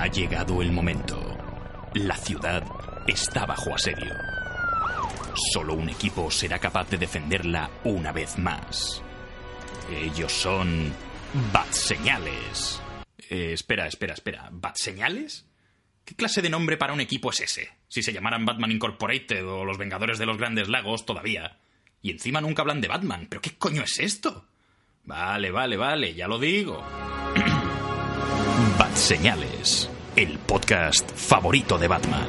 Ha llegado el momento. La ciudad está bajo asedio. Solo un equipo será capaz de defenderla una vez más. Ellos son... Bat Señales. Eh, espera, espera, espera. ¿Bat Señales? ¿Qué clase de nombre para un equipo es ese? Si se llamaran Batman Incorporated o los Vengadores de los Grandes Lagos todavía. Y encima nunca hablan de Batman. ¿Pero qué coño es esto? Vale, vale, vale, ya lo digo. Señales, el podcast favorito de Batman.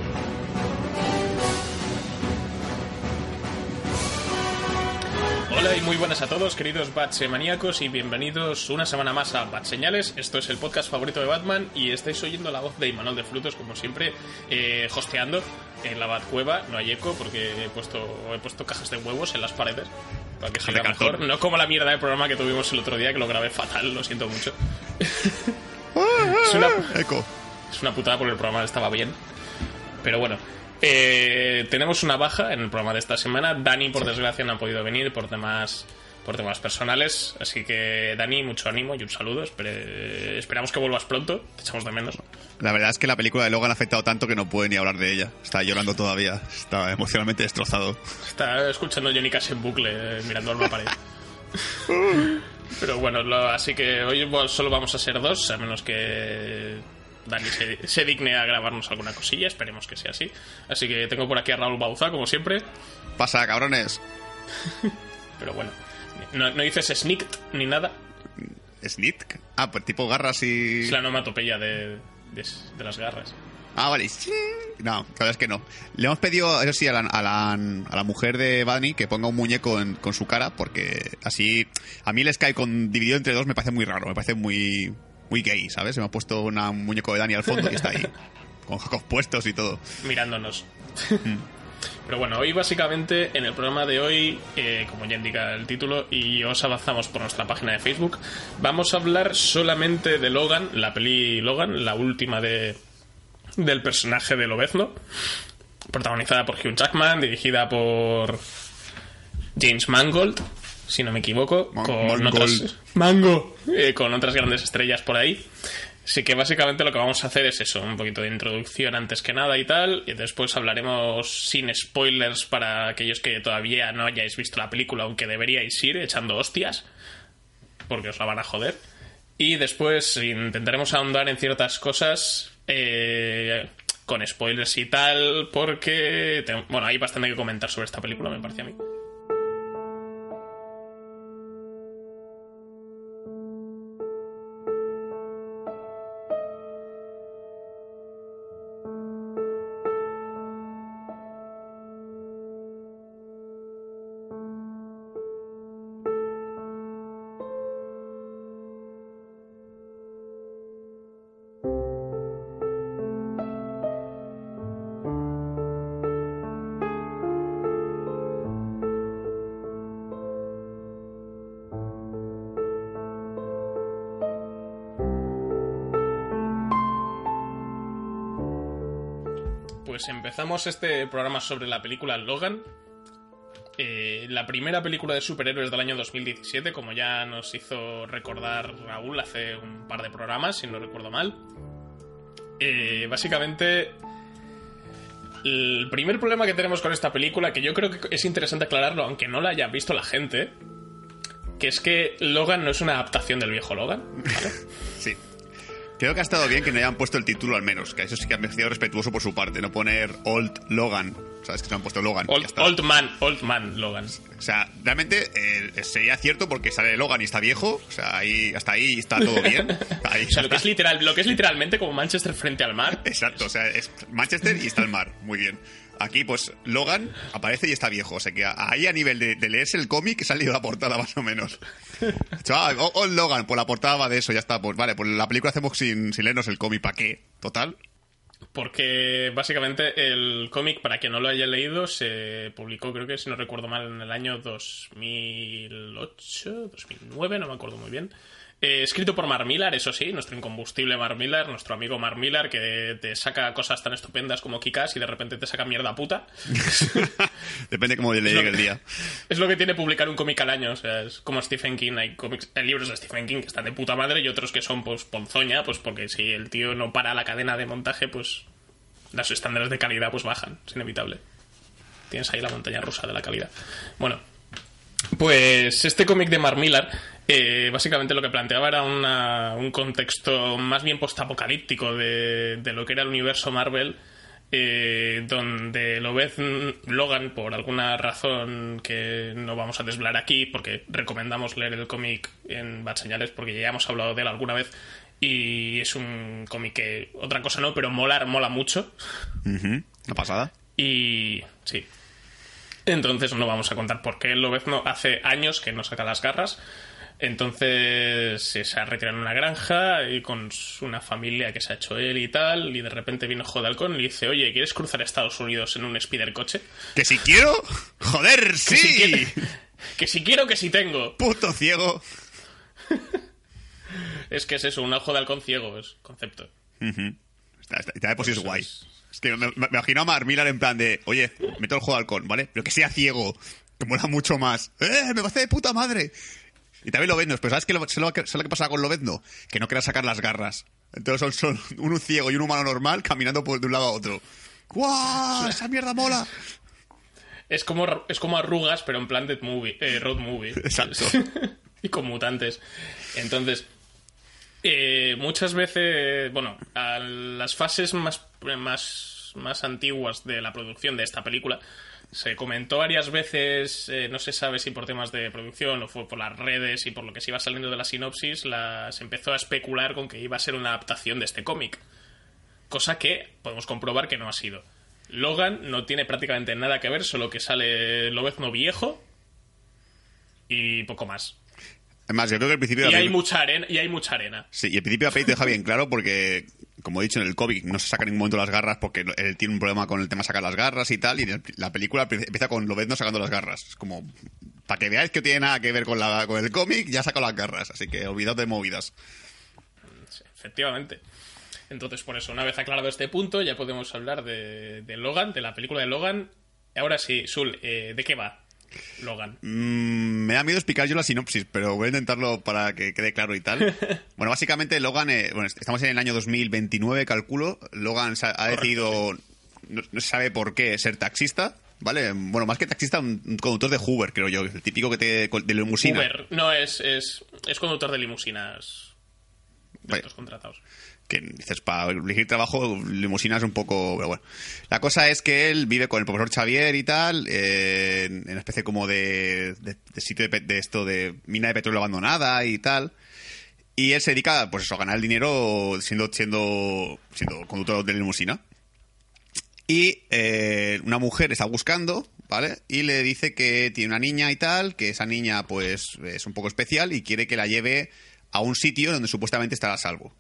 Hola y muy buenas a todos, queridos Maníacos, y bienvenidos una semana más a Bat Señales. Esto es el podcast favorito de Batman y estáis oyendo la voz de Imanol de Frutos, como siempre, eh, hosteando en la Bat Cueva. No hay eco porque he puesto, he puesto cajas de huevos en las paredes para que salga mejor. No como la mierda de programa que tuvimos el otro día, que lo grabé fatal, lo siento mucho. es, una, Eco. es una putada porque el programa estaba bien. Pero bueno, eh, tenemos una baja en el programa de esta semana. Dani, por desgracia, no ha podido venir por temas por temas personales. Así que, Dani, mucho ánimo y un saludo. Espere- esperamos que vuelvas pronto. Te echamos de menos. La verdad es que la película de Logan ha afectado tanto que no puede ni hablar de ella. Está llorando todavía. Está emocionalmente destrozado. Está escuchando Johnny Cash en bucle, eh, mirando a una pared. Pero bueno, lo- así que hoy solo vamos a ser dos, a menos que Dani se, se digne a grabarnos alguna cosilla. Esperemos que sea así. Así que tengo por aquí a Raúl Bauza, como siempre. Pasa, cabrones. Pero bueno, no, no dices sneaked ni nada. ¿Snitk? Ah, pues tipo garras y... Es la onomatopeya de, de, de las garras. Ah, vale. No, la verdad es que no. Le hemos pedido, eso sí, a la, a la, a la mujer de Bunny que ponga un muñeco en- con su cara, porque así a mí el Sky con dividido entre dos me parece muy raro, me parece muy muy gay, ¿sabes? Se me ha puesto una- un muñeco de Dani al fondo y está ahí, con jacos puestos y todo. mirándonos. Pero bueno, hoy básicamente en el programa de hoy, eh, como ya indica el título, y os avanzamos por nuestra página de Facebook, vamos a hablar solamente de Logan, la peli Logan, la última de del personaje de Lobezno, protagonizada por Hugh Jackman, dirigida por James Mangold, si no me equivoco, Man- con Mangold. otras Mango, eh, con otras grandes estrellas por ahí. Así que básicamente lo que vamos a hacer es eso, un poquito de introducción antes que nada y tal, y después hablaremos sin spoilers para aquellos que todavía no hayáis visto la película, aunque deberíais ir echando hostias, porque os la van a joder. Y después intentaremos ahondar en ciertas cosas eh, con spoilers y tal, porque bueno, hay bastante que comentar sobre esta película, me parece a mí. Empezamos este programa sobre la película Logan. Eh, la primera película de superhéroes del año 2017, como ya nos hizo recordar Raúl hace un par de programas, si no recuerdo mal. Eh, básicamente, el primer problema que tenemos con esta película, que yo creo que es interesante aclararlo, aunque no la haya visto la gente, que es que Logan no es una adaptación del viejo Logan. ¿vale? Creo que ha estado bien que no hayan puesto el título al menos, que eso sí que ha sido respetuoso por su parte, no poner Old Logan, ¿sabes? Que se han puesto Logan. Old, old Man, Old Man Logan. O sea, realmente eh, sería cierto porque sale Logan y está viejo, o sea, ahí hasta ahí está todo bien. Ahí O sea, lo que, es literal, lo que es literalmente como Manchester frente al mar. Exacto, o sea, es Manchester y está el mar, muy bien. Aquí, pues, Logan aparece y está viejo, o sea que ahí a nivel de, de leerse el cómic salido la portada más o menos. Chaval, oh, oh, Logan, pues la portada va de eso, ya está, pues vale, pues la película hacemos sin, sin leernos el cómic, ¿para qué? Total. Porque básicamente el cómic, para quien no lo haya leído, se publicó, creo que si no recuerdo mal, en el año 2008, 2009, no me acuerdo muy bien. Eh, escrito por Mar Millar, eso sí, nuestro incombustible Mar Millar, nuestro amigo Mar Millar, que te saca cosas tan estupendas como Kikas y de repente te saca mierda puta. Depende cómo le llegue el día. Es lo que tiene publicar un cómic al año, o sea, es como Stephen King, hay cómics, hay libros de Stephen King que están de puta madre y otros que son pues ponzoña, pues porque si el tío no para la cadena de montaje, pues los estándares de calidad pues bajan, es inevitable. Tienes ahí la montaña rusa de la calidad. Bueno, pues este cómic de Mark Millar eh, básicamente lo que planteaba era una- un contexto más bien postapocalíptico de, de lo que era el universo Marvel, eh, donde lo ves Logan, por alguna razón que no vamos a desvelar aquí, porque recomendamos leer el cómic en Bad Señales, porque ya hemos hablado de él alguna vez, y es un cómic que, otra cosa no, pero molar, mola mucho. Una pasada. Y sí. Entonces no vamos a contar por qué Lobezno hace años que no saca las garras. Entonces eh, se ha retirado en una granja y con una familia que se ha hecho él y tal. Y de repente vino Jodalcon y le dice: Oye, ¿quieres cruzar Estados Unidos en un Spider coche? ¿Que si quiero? ¡Joder, sí! Que si, quiere- que si quiero, que si tengo. ¡Puto ciego! Es que es eso, un ojo de halcón ciego, es concepto. Está, está, está de por sí es guay. Es que me, imagino a Mar Millar en plan de, oye, meto el juego de halcón, ¿vale? Pero que sea ciego, que mola mucho más. ¡Eh! ¡Me parece de puta madre! Y también Lobezno, pero ¿sabes qué lo, ¿sabes lo lo que pasa con Lobezno? Que no quería sacar las garras. Entonces son, son un ciego y un humano normal caminando por de un lado a otro. ¡Guau! ¡Esa mierda mola! Es como, es como arrugas, pero en plan de movie, eh, road movie. Exacto. y con mutantes. Entonces, eh, muchas veces, bueno, a las fases más, más, más antiguas de la producción de esta película, se comentó varias veces, eh, no se sabe si por temas de producción o fue por las redes y por lo que se iba saliendo de la sinopsis, la- se empezó a especular con que iba a ser una adaptación de este cómic. Cosa que podemos comprobar que no ha sido. Logan no tiene prácticamente nada que ver, solo que sale Lobezno viejo y poco más. Es más, yo creo que el principio de Y hay mucha arena, y hay mucha arena. Sí, y el principio de la peli te deja bien claro porque, como he dicho en el cómic, no se saca en ningún momento las garras porque él tiene un problema con el tema de sacar las garras y tal, y la película empieza con Lobezno sacando las garras. Es como, para que veáis que tiene nada que ver con, la, con el cómic, ya saca las garras, así que olvidad de movidas. Sí, efectivamente. Entonces, por eso, una vez aclarado este punto, ya podemos hablar de, de Logan, de la película de Logan. Ahora sí, Sul, eh, ¿de qué va Logan? Mm, me da miedo explicar yo la sinopsis, pero voy a intentarlo para que quede claro y tal. Bueno, básicamente Logan, eh, bueno, estamos en el año 2029, calculo. Logan ha decidido, no, no se sabe por qué, ser taxista, ¿vale? Bueno, más que taxista, un, conductor de Hoover, creo yo, el típico que te, de limusina. Uber. No, es, es, es conductor de limusinas. De estos contratados. Que dices, para elegir trabajo, limusina es un poco... Pero bueno. La cosa es que él vive con el profesor Xavier y tal, eh, en una especie como de, de- sitio de esto de mina de petróleo abandonada y tal. Y él se dedica, pues eso, a ganar el dinero siendo, siendo, siendo conductor de limusina. Y eh, una mujer está buscando, ¿vale? Y le dice que tiene una niña y tal, que esa niña, pues, es un poco especial y quiere que la lleve a un sitio donde supuestamente estará a salvo.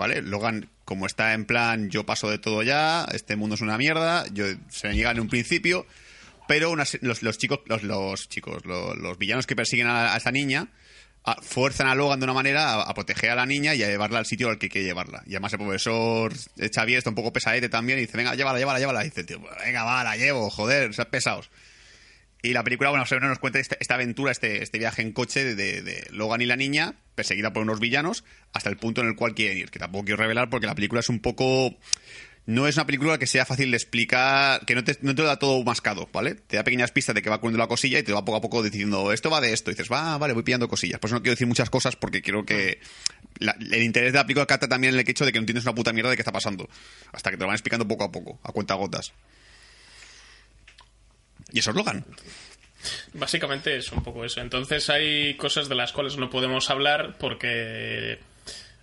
¿Vale? Logan, como está en plan, yo paso de todo ya, este mundo es una mierda, yo, se le niega en un principio, pero unas- los, los chicos, los, los chicos, los, los villanos que persiguen a, a esa niña fuerzan a Logan de una manera a, proteger a la niña y a llevarla al sitio al que quiere llevarla. Y además el profesor Xavier está un poco pesadete también y dice, venga, llévala, llévala, llévala. Y dice, tío, venga, va, la llevo, joder, sean pesados. Y la película, bueno, nos cuenta esta, aventura, este, este viaje en coche de, Logan y la niña, perseguida por unos villanos, hasta el punto en el cual quieren ir. Que tampoco quiero revelar porque la película es un poco... No es una película que sea fácil de explicar, que no te, no te da todo mascado, ¿vale? Te da pequeñas pistas de que va ocurriendo la cosilla y te va poco a poco diciendo, esto va de esto. Y dices, va, vale, voy pillando cosillas. Por eso no quiero decir muchas cosas porque quiero que... el interés de la película capta también el hecho de que no entiendes una puta mierda de qué está pasando. Hasta que te lo van explicando poco a poco, a cuenta gotas. Y eso es Logan. Básicamente es un poco eso. Entonces hay cosas de las cuales no podemos hablar porque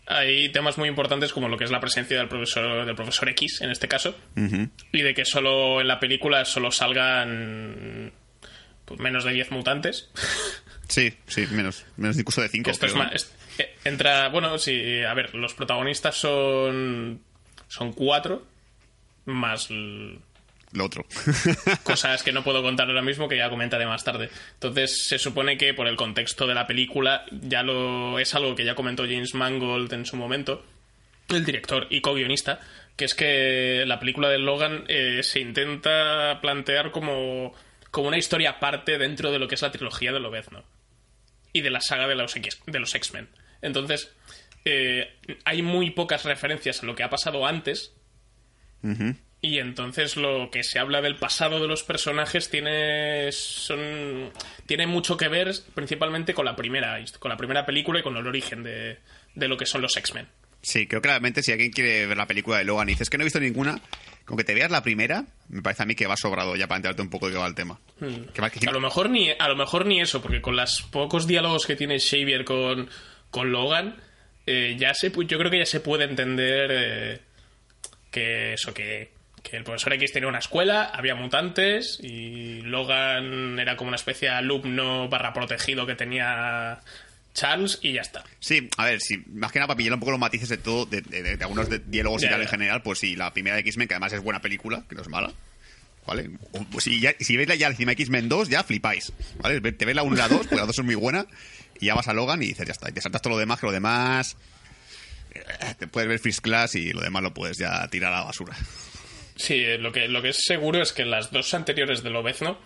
hay temas muy importantes como lo que es la presencia del profesor, del profesor X, en este caso, y de que solo en la película solo salgan pues, menos de 10 mutantes. Sí, sí, menos, menos incluso de 5. Esto es más- es- eh, entra, bueno, sí, a ver, los protagonistas son son cuatro más lo otro. Cosas que no puedo contar ahora mismo que ya comentaré más tarde. Entonces se supone que por el contexto de la película ya lo es algo que ya comentó James Mangold en su momento, el director y co-guionista, que es que la película de Logan eh, se intenta plantear como, como una historia aparte dentro de lo que es la trilogía de Lobezno y de la saga de los, X- de los X-Men. Entonces, eh, hay muy pocas referencias a lo que ha pasado antes y entonces lo que se habla del pasado de los personajes tiene son tiene mucho que ver principalmente con la primera con la primera película y con el origen de, de lo que son los X-Men. Sí, creo que realmente si alguien quiere ver la película de Logan y dices que no he visto ninguna, con que te veas la primera, me parece a mí que va sobrado ya para enterarte un poco de qué va el tema. Que va- que- A lo mejor ni a lo mejor ni eso, porque con los pocos diálogos que tiene Xavier con, con Logan, eh, ya se yo creo que ya se puede entender eh, que eso que que el profesor X tenía una escuela, había mutantes y Logan era como una especie de alumno barra protegido que tenía Charles y ya está. Sí, a ver, si más que nada para pillar un poco los matices de todo, de, de- de algunos de- diálogos y tal en general, pues sí, la primera de X-Men, que además es buena película, que no es mala, ¿vale? Pues si, ya, si veis la ya encima X-Men 2, ya flipáis, ¿vale? Te ves la 1 y la 2, pues la 2 es muy buena, y ya vas a Logan y dices, ya está, y te saltas todo lo demás, que lo demás... eh, Te puedes ver First Class y lo demás lo puedes ya tirar a la basura. Sí, eh, lo que, lo que es seguro es que las dos anteriores de Lobezno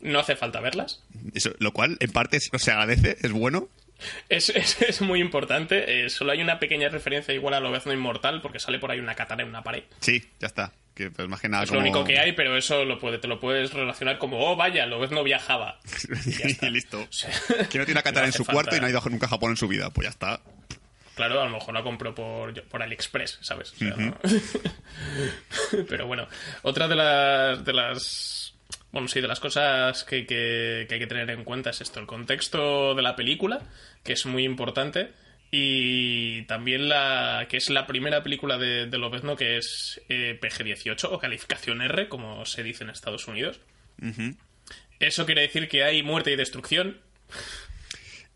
no hace falta verlas. Eso, lo cual, en parte, se se agradece, es bueno. Es, es, es muy importante. eh, solo hay una pequeña referencia igual a Lobezno Inmortal, porque sale por ahí una katana en una pared. Sí, ya está. Que pues más que nada Es como- lo único que hay, pero eso lo puede, te lo puedes relacionar como, oh, vaya, Lobezno viajaba. y listo. sea, Que no tiene una katana no en su falta. cuarto y no ha ido nunca a Japón en su vida. Pues ya está. Claro, a lo mejor la compró por, por AliExpress, ¿sabes? O sea, ¿no? Pero bueno, otra de las, de las. Bueno, sí, de las cosas que, que- que hay que tener en cuenta es esto: el contexto de la película, que es muy importante. Y también la que es la primera película de, de Lobezno que es eh, PG-18 o calificación R, como se dice en Estados Unidos. Eso quiere decir que hay muerte y destrucción,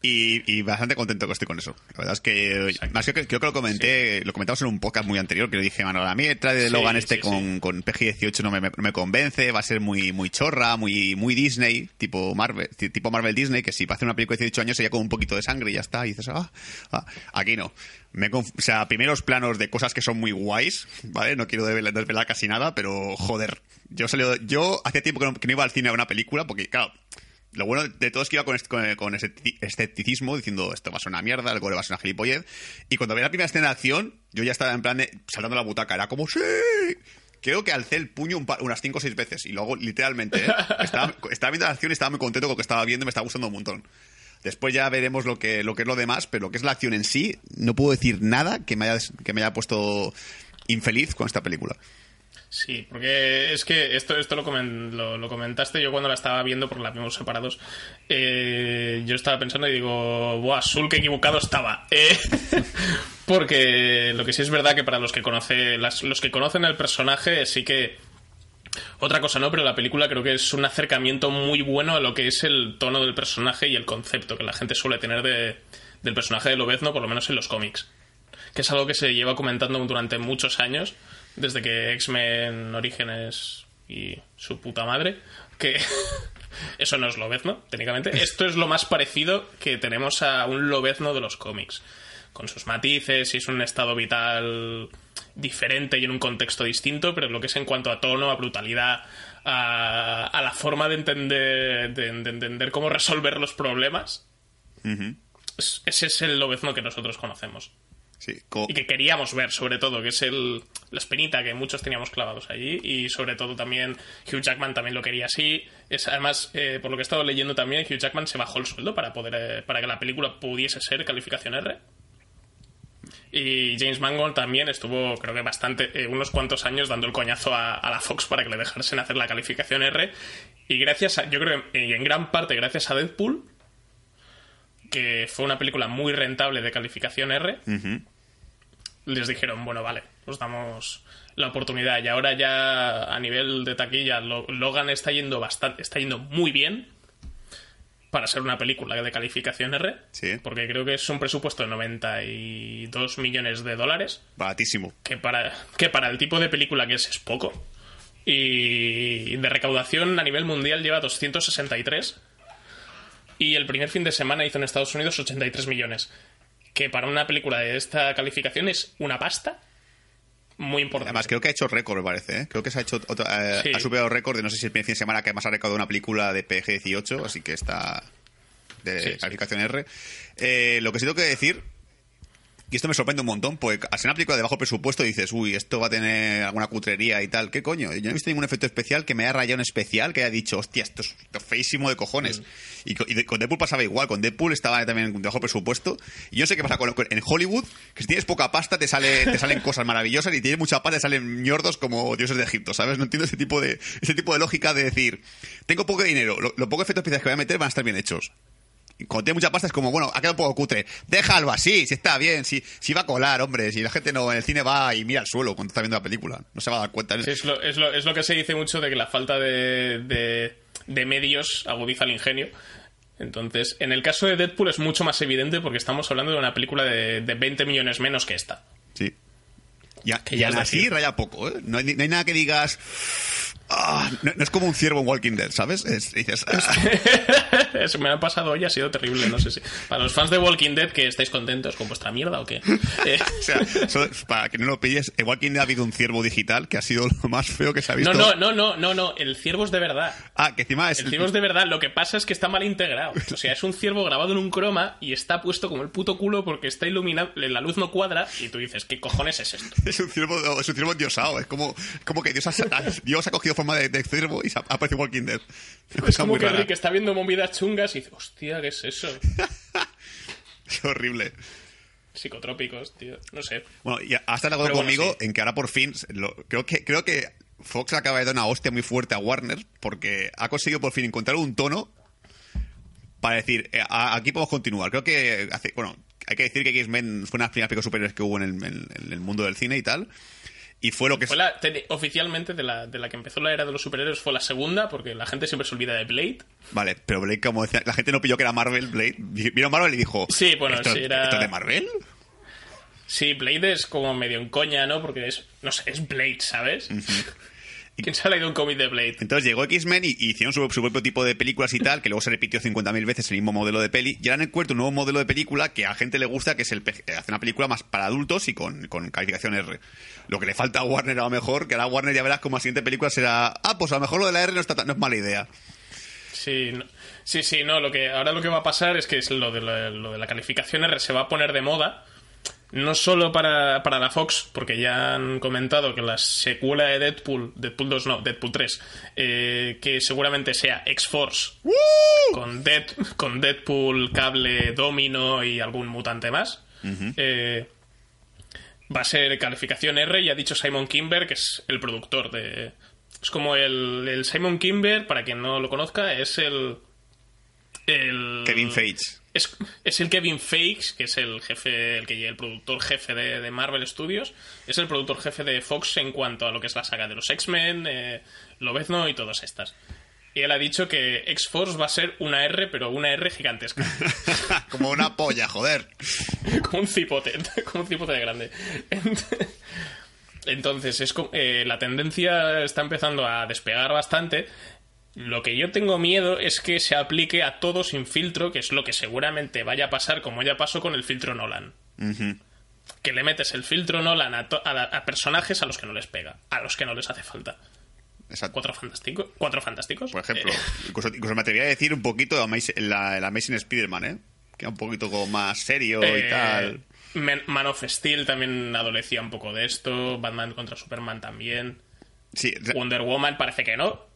Y, y bastante contento que estoy con eso. La verdad es que, más que creo que lo comenté, lo comentamos en un podcast muy anterior, que le dije, mano, a mí el de Sí, Logan este sí, con, con PG-18 no me, me- no me convence, va a ser muy, muy chorra, muy, muy Disney, tipo Marvel, ti- tipo Marvel Disney, que si para hacer una película de 18 años sería con un poquito de sangre y ya está, y dices, ah, ah. aquí no. Me conf- o sea, primeros planos de cosas que son muy guays, ¿vale? No quiero desvelar, desvelar casi nada, pero joder. Yo salí, yo hacía tiempo que no, que no iba al cine a una película, porque claro, lo bueno de todo es que iba con, con, con escepti- escepticismo, diciendo esto va a ser una mierda, el gore va a ser una gilipollez. Y cuando veía la primera escena de acción, yo ya estaba en plan de, saltando la butaca, era como ¡sí! Creo que alcé el puño un par- unas 5 o 6 veces. Y luego, literalmente, ¿eh? estaba, estaba viendo la acción y estaba muy contento con lo que estaba viendo y me estaba gustando un montón. Después ya veremos lo que, lo que es lo demás, pero lo que es la acción en sí, no puedo decir nada que me haya, que me haya puesto infeliz con esta película. Sí, porque es que esto, esto lo, comen- lo, comentaste yo cuando la estaba viendo, porque la vimos separados. eh, yo estaba pensando y digo, ¡buah, Sul, qué equivocado estaba! Eh, porque lo que sí es verdad que para los que, conoce, las- los que conocen el personaje, sí que. Otra cosa no, pero la película creo que es un acercamiento muy bueno a lo que es el tono del personaje y el concepto que la gente suele tener de, del personaje de Lobezno, por lo menos en los cómics que es algo que se lleva comentando durante muchos años, desde que X-Men Orígenes y su puta madre, que eso no es Lobezno, técnicamente. Esto es lo más parecido que tenemos a un Lobezno de los cómics, con sus matices y es un estado vital diferente y en un contexto distinto, pero lo que es en cuanto a tono, a brutalidad, a, a la forma de entender, de, de entender cómo resolver los problemas, es- ese es el Lobezno que nosotros conocemos Sí, y que queríamos ver, sobre todo, que es el, la espinita que muchos teníamos clavados allí. Y sobre todo también Hugh Jackman también lo quería así. Es, además, eh, por lo que he estado leyendo también, Hugh Jackman se bajó el sueldo para poder eh, para que la película pudiese ser calificación R. Y James Mangold también estuvo, creo que bastante, eh, unos cuantos años dando el coñazo a, a la Fox para que le dejasen hacer la calificación R. Y gracias a, yo creo que y en gran parte gracias a Deadpool, que fue una película muy rentable de calificación R, les dijeron, bueno, vale, os damos la oportunidad. Y ahora ya a nivel de taquilla, Lo- Logan está yendo bastante, está yendo muy bien para ser una película de calificación R. Sí. Porque creo que es un presupuesto de 92 millones de dólares. baratísimo. Que para, que para el tipo de película que es, es poco. Y de recaudación a nivel mundial lleva 263. Y el primer fin de semana hizo en Estados Unidos 83 millones. Que para una película de esta calificación es una pasta muy importante. Además, creo que ha hecho récord, me parece. ¿eh? Creo que se ha hecho otro, eh, Sí. ha superado récord de no sé si el primer fin de semana que más ha recaudado una película de PG-18, así que está de Sí, sí. calificación R. Eh, lo que sí tengo que decir, y esto me sorprende un montón, porque al ser una película de bajo presupuesto dices, uy, esto va a tener alguna cutrería y tal. ¿Qué coño? Yo no he visto ningún efecto especial que me haya rayado en especial, que haya dicho, hostia, esto es, feísimo de cojones. Mm. Y, co- y de- con Deadpool pasaba igual, con Deadpool estaba también de bajo presupuesto. Y yo sé qué pasa con, con- en Hollywood, que si tienes poca pasta te, sale, te salen cosas maravillosas y tienes mucha pasta te salen ñordos como dioses de Egipto, ¿sabes? No entiendo ese tipo de, ese tipo de lógica de decir, tengo poco dinero, lo, lo poco efectos especiales que voy a meter van a estar bien hechos. Y Cuando tiene mucha pasta es como, bueno, ha quedado un poco cutre. Déjalo así, si está bien, si, si va a colar, hombre. Si la gente no en el cine va y mira al suelo cuando está viendo la película. No se va a dar cuenta. Sí, es, lo, es, lo, es lo que se dice mucho de que la falta de, de, de medios agudiza el ingenio. Entonces, en el caso de Deadpool es mucho más evidente porque estamos hablando de una película de, de 20 millones menos que esta. Sí. Y, a- Que y ya es así raya poco, ¿eh? No hay, no hay nada que digas... "Ah", no, no es como un ciervo en Walking Dead, ¿sabes? Es- dices... "Ah". Me ha pasado hoy, ha sido terrible, no sé si. Para los fans de Walking Dead, que estáis contentos con vuestra mierda o qué. Eh, O sea, para que no lo pilles, en Walking Dead ha habido un ciervo digital que ha sido lo más feo que se ha visto. no, no, no, no, no, no, el ciervo es de verdad. Ah, que encima es... El ciervo es de verdad, lo que pasa es que está mal integrado. O sea, es un ciervo grabado en un croma y está puesto como el puto culo porque está iluminado, la luz no cuadra y tú dices, ¿qué cojones es esto? Es un ciervo, es un ciervo endiosado. Es como, como que Dios ha, Dios ha cogido forma de, de ciervo y aparecido Walking Dead. Una Es como muy que rara. Rick está viendo movidas chungas y dice, hostia, ¿qué es eso? Es horrible. Psicotrópicos, tío. No sé. Bueno, y hasta de acuerdo bueno, conmigo sí. en que ahora por fin. lo- creo, que, creo que Fox acaba de dar una hostia muy fuerte a Warner porque ha conseguido por fin encontrar un tono para decir, eh, a- aquí podemos continuar. Creo que. Hace, bueno, hay que decir que X-Men fue una de las primeras películas superiores que hubo en el, en- en el mundo del cine y tal. Y fue lo que. Fue la, te- oficialmente de la, de la que empezó la era de los superhéroes fue la segunda, porque la gente siempre se olvida de Blade. Vale, pero Blade, como decía, la gente no pilló que era Marvel, Blade. Vieron Marvel y dijo. Sí, bueno, ¿esto, sí, era- ¿Esto es de Marvel? Sí, Blade es como medio en coña, ¿no? Porque es, no sé, es Blade, ¿sabes? ¿Quién se ha leído un cómic de Blade? Entonces llegó X-Men y, y hicieron su, su propio tipo de películas y tal, que luego se repitió 50.000 veces el mismo modelo de peli. Y ahora han encuentro un nuevo modelo de película que a gente le gusta, que es el pe- hacer una película más para adultos y con, con calificación R. Lo que le falta a Warner a lo mejor, que ahora Warner ya verás como la siguiente película será, ah, pues a lo mejor lo de la R no, está tan- no es mala idea. Sí, no- sí, sí, no, lo que, ahora lo que va a pasar es que es lo de, lo de la calificación R se va a poner de moda, no solo para, para la Fox, porque ya han comentado que la secuela de Deadpool, Deadpool 2 no, Deadpool 3, eh, que seguramente sea X-Force, con, Dead, con Deadpool, Cable, Domino y algún mutante más, eh, va a ser calificación R y ha dicho Simon Kimber, que es el productor de... Es como el, el Simon Kimber, para quien no lo conozca, es el... el Kevin Feige. es, es el Kevin Feige, que es el jefe, el que el productor jefe de, de Marvel Studios, es el productor jefe de Fox en cuanto a lo que es la saga de los X-Men, eh, Lobezno y todas estas. Y él ha dicho que X-Force va a ser una R, pero una R gigantesca. como una polla, joder. como un cipote, como un cipote de grande. Ent- Entonces, es eh, la tendencia está empezando a despegar bastante. Lo que yo tengo miedo es que se aplique a todo sin filtro, que es lo que seguramente vaya a pasar, como ya pasó con el filtro Nolan. Que le metes el filtro Nolan a, to- a la- a personajes a los que no les pega, a los que no les hace falta. Exacto. ¿Cuatro fantásticos? ¿Cuatro fantásticos? Por ejemplo, Eh, incluso, incluso me atrevería a decir un poquito de Amazing- la, el Amazing Spider-Man, ¿eh? Que era un poquito como más serio Eh, y tal. Man of Steel también adolecía un poco de esto. Batman contra Superman también. Sí, Wonder Woman parece que no.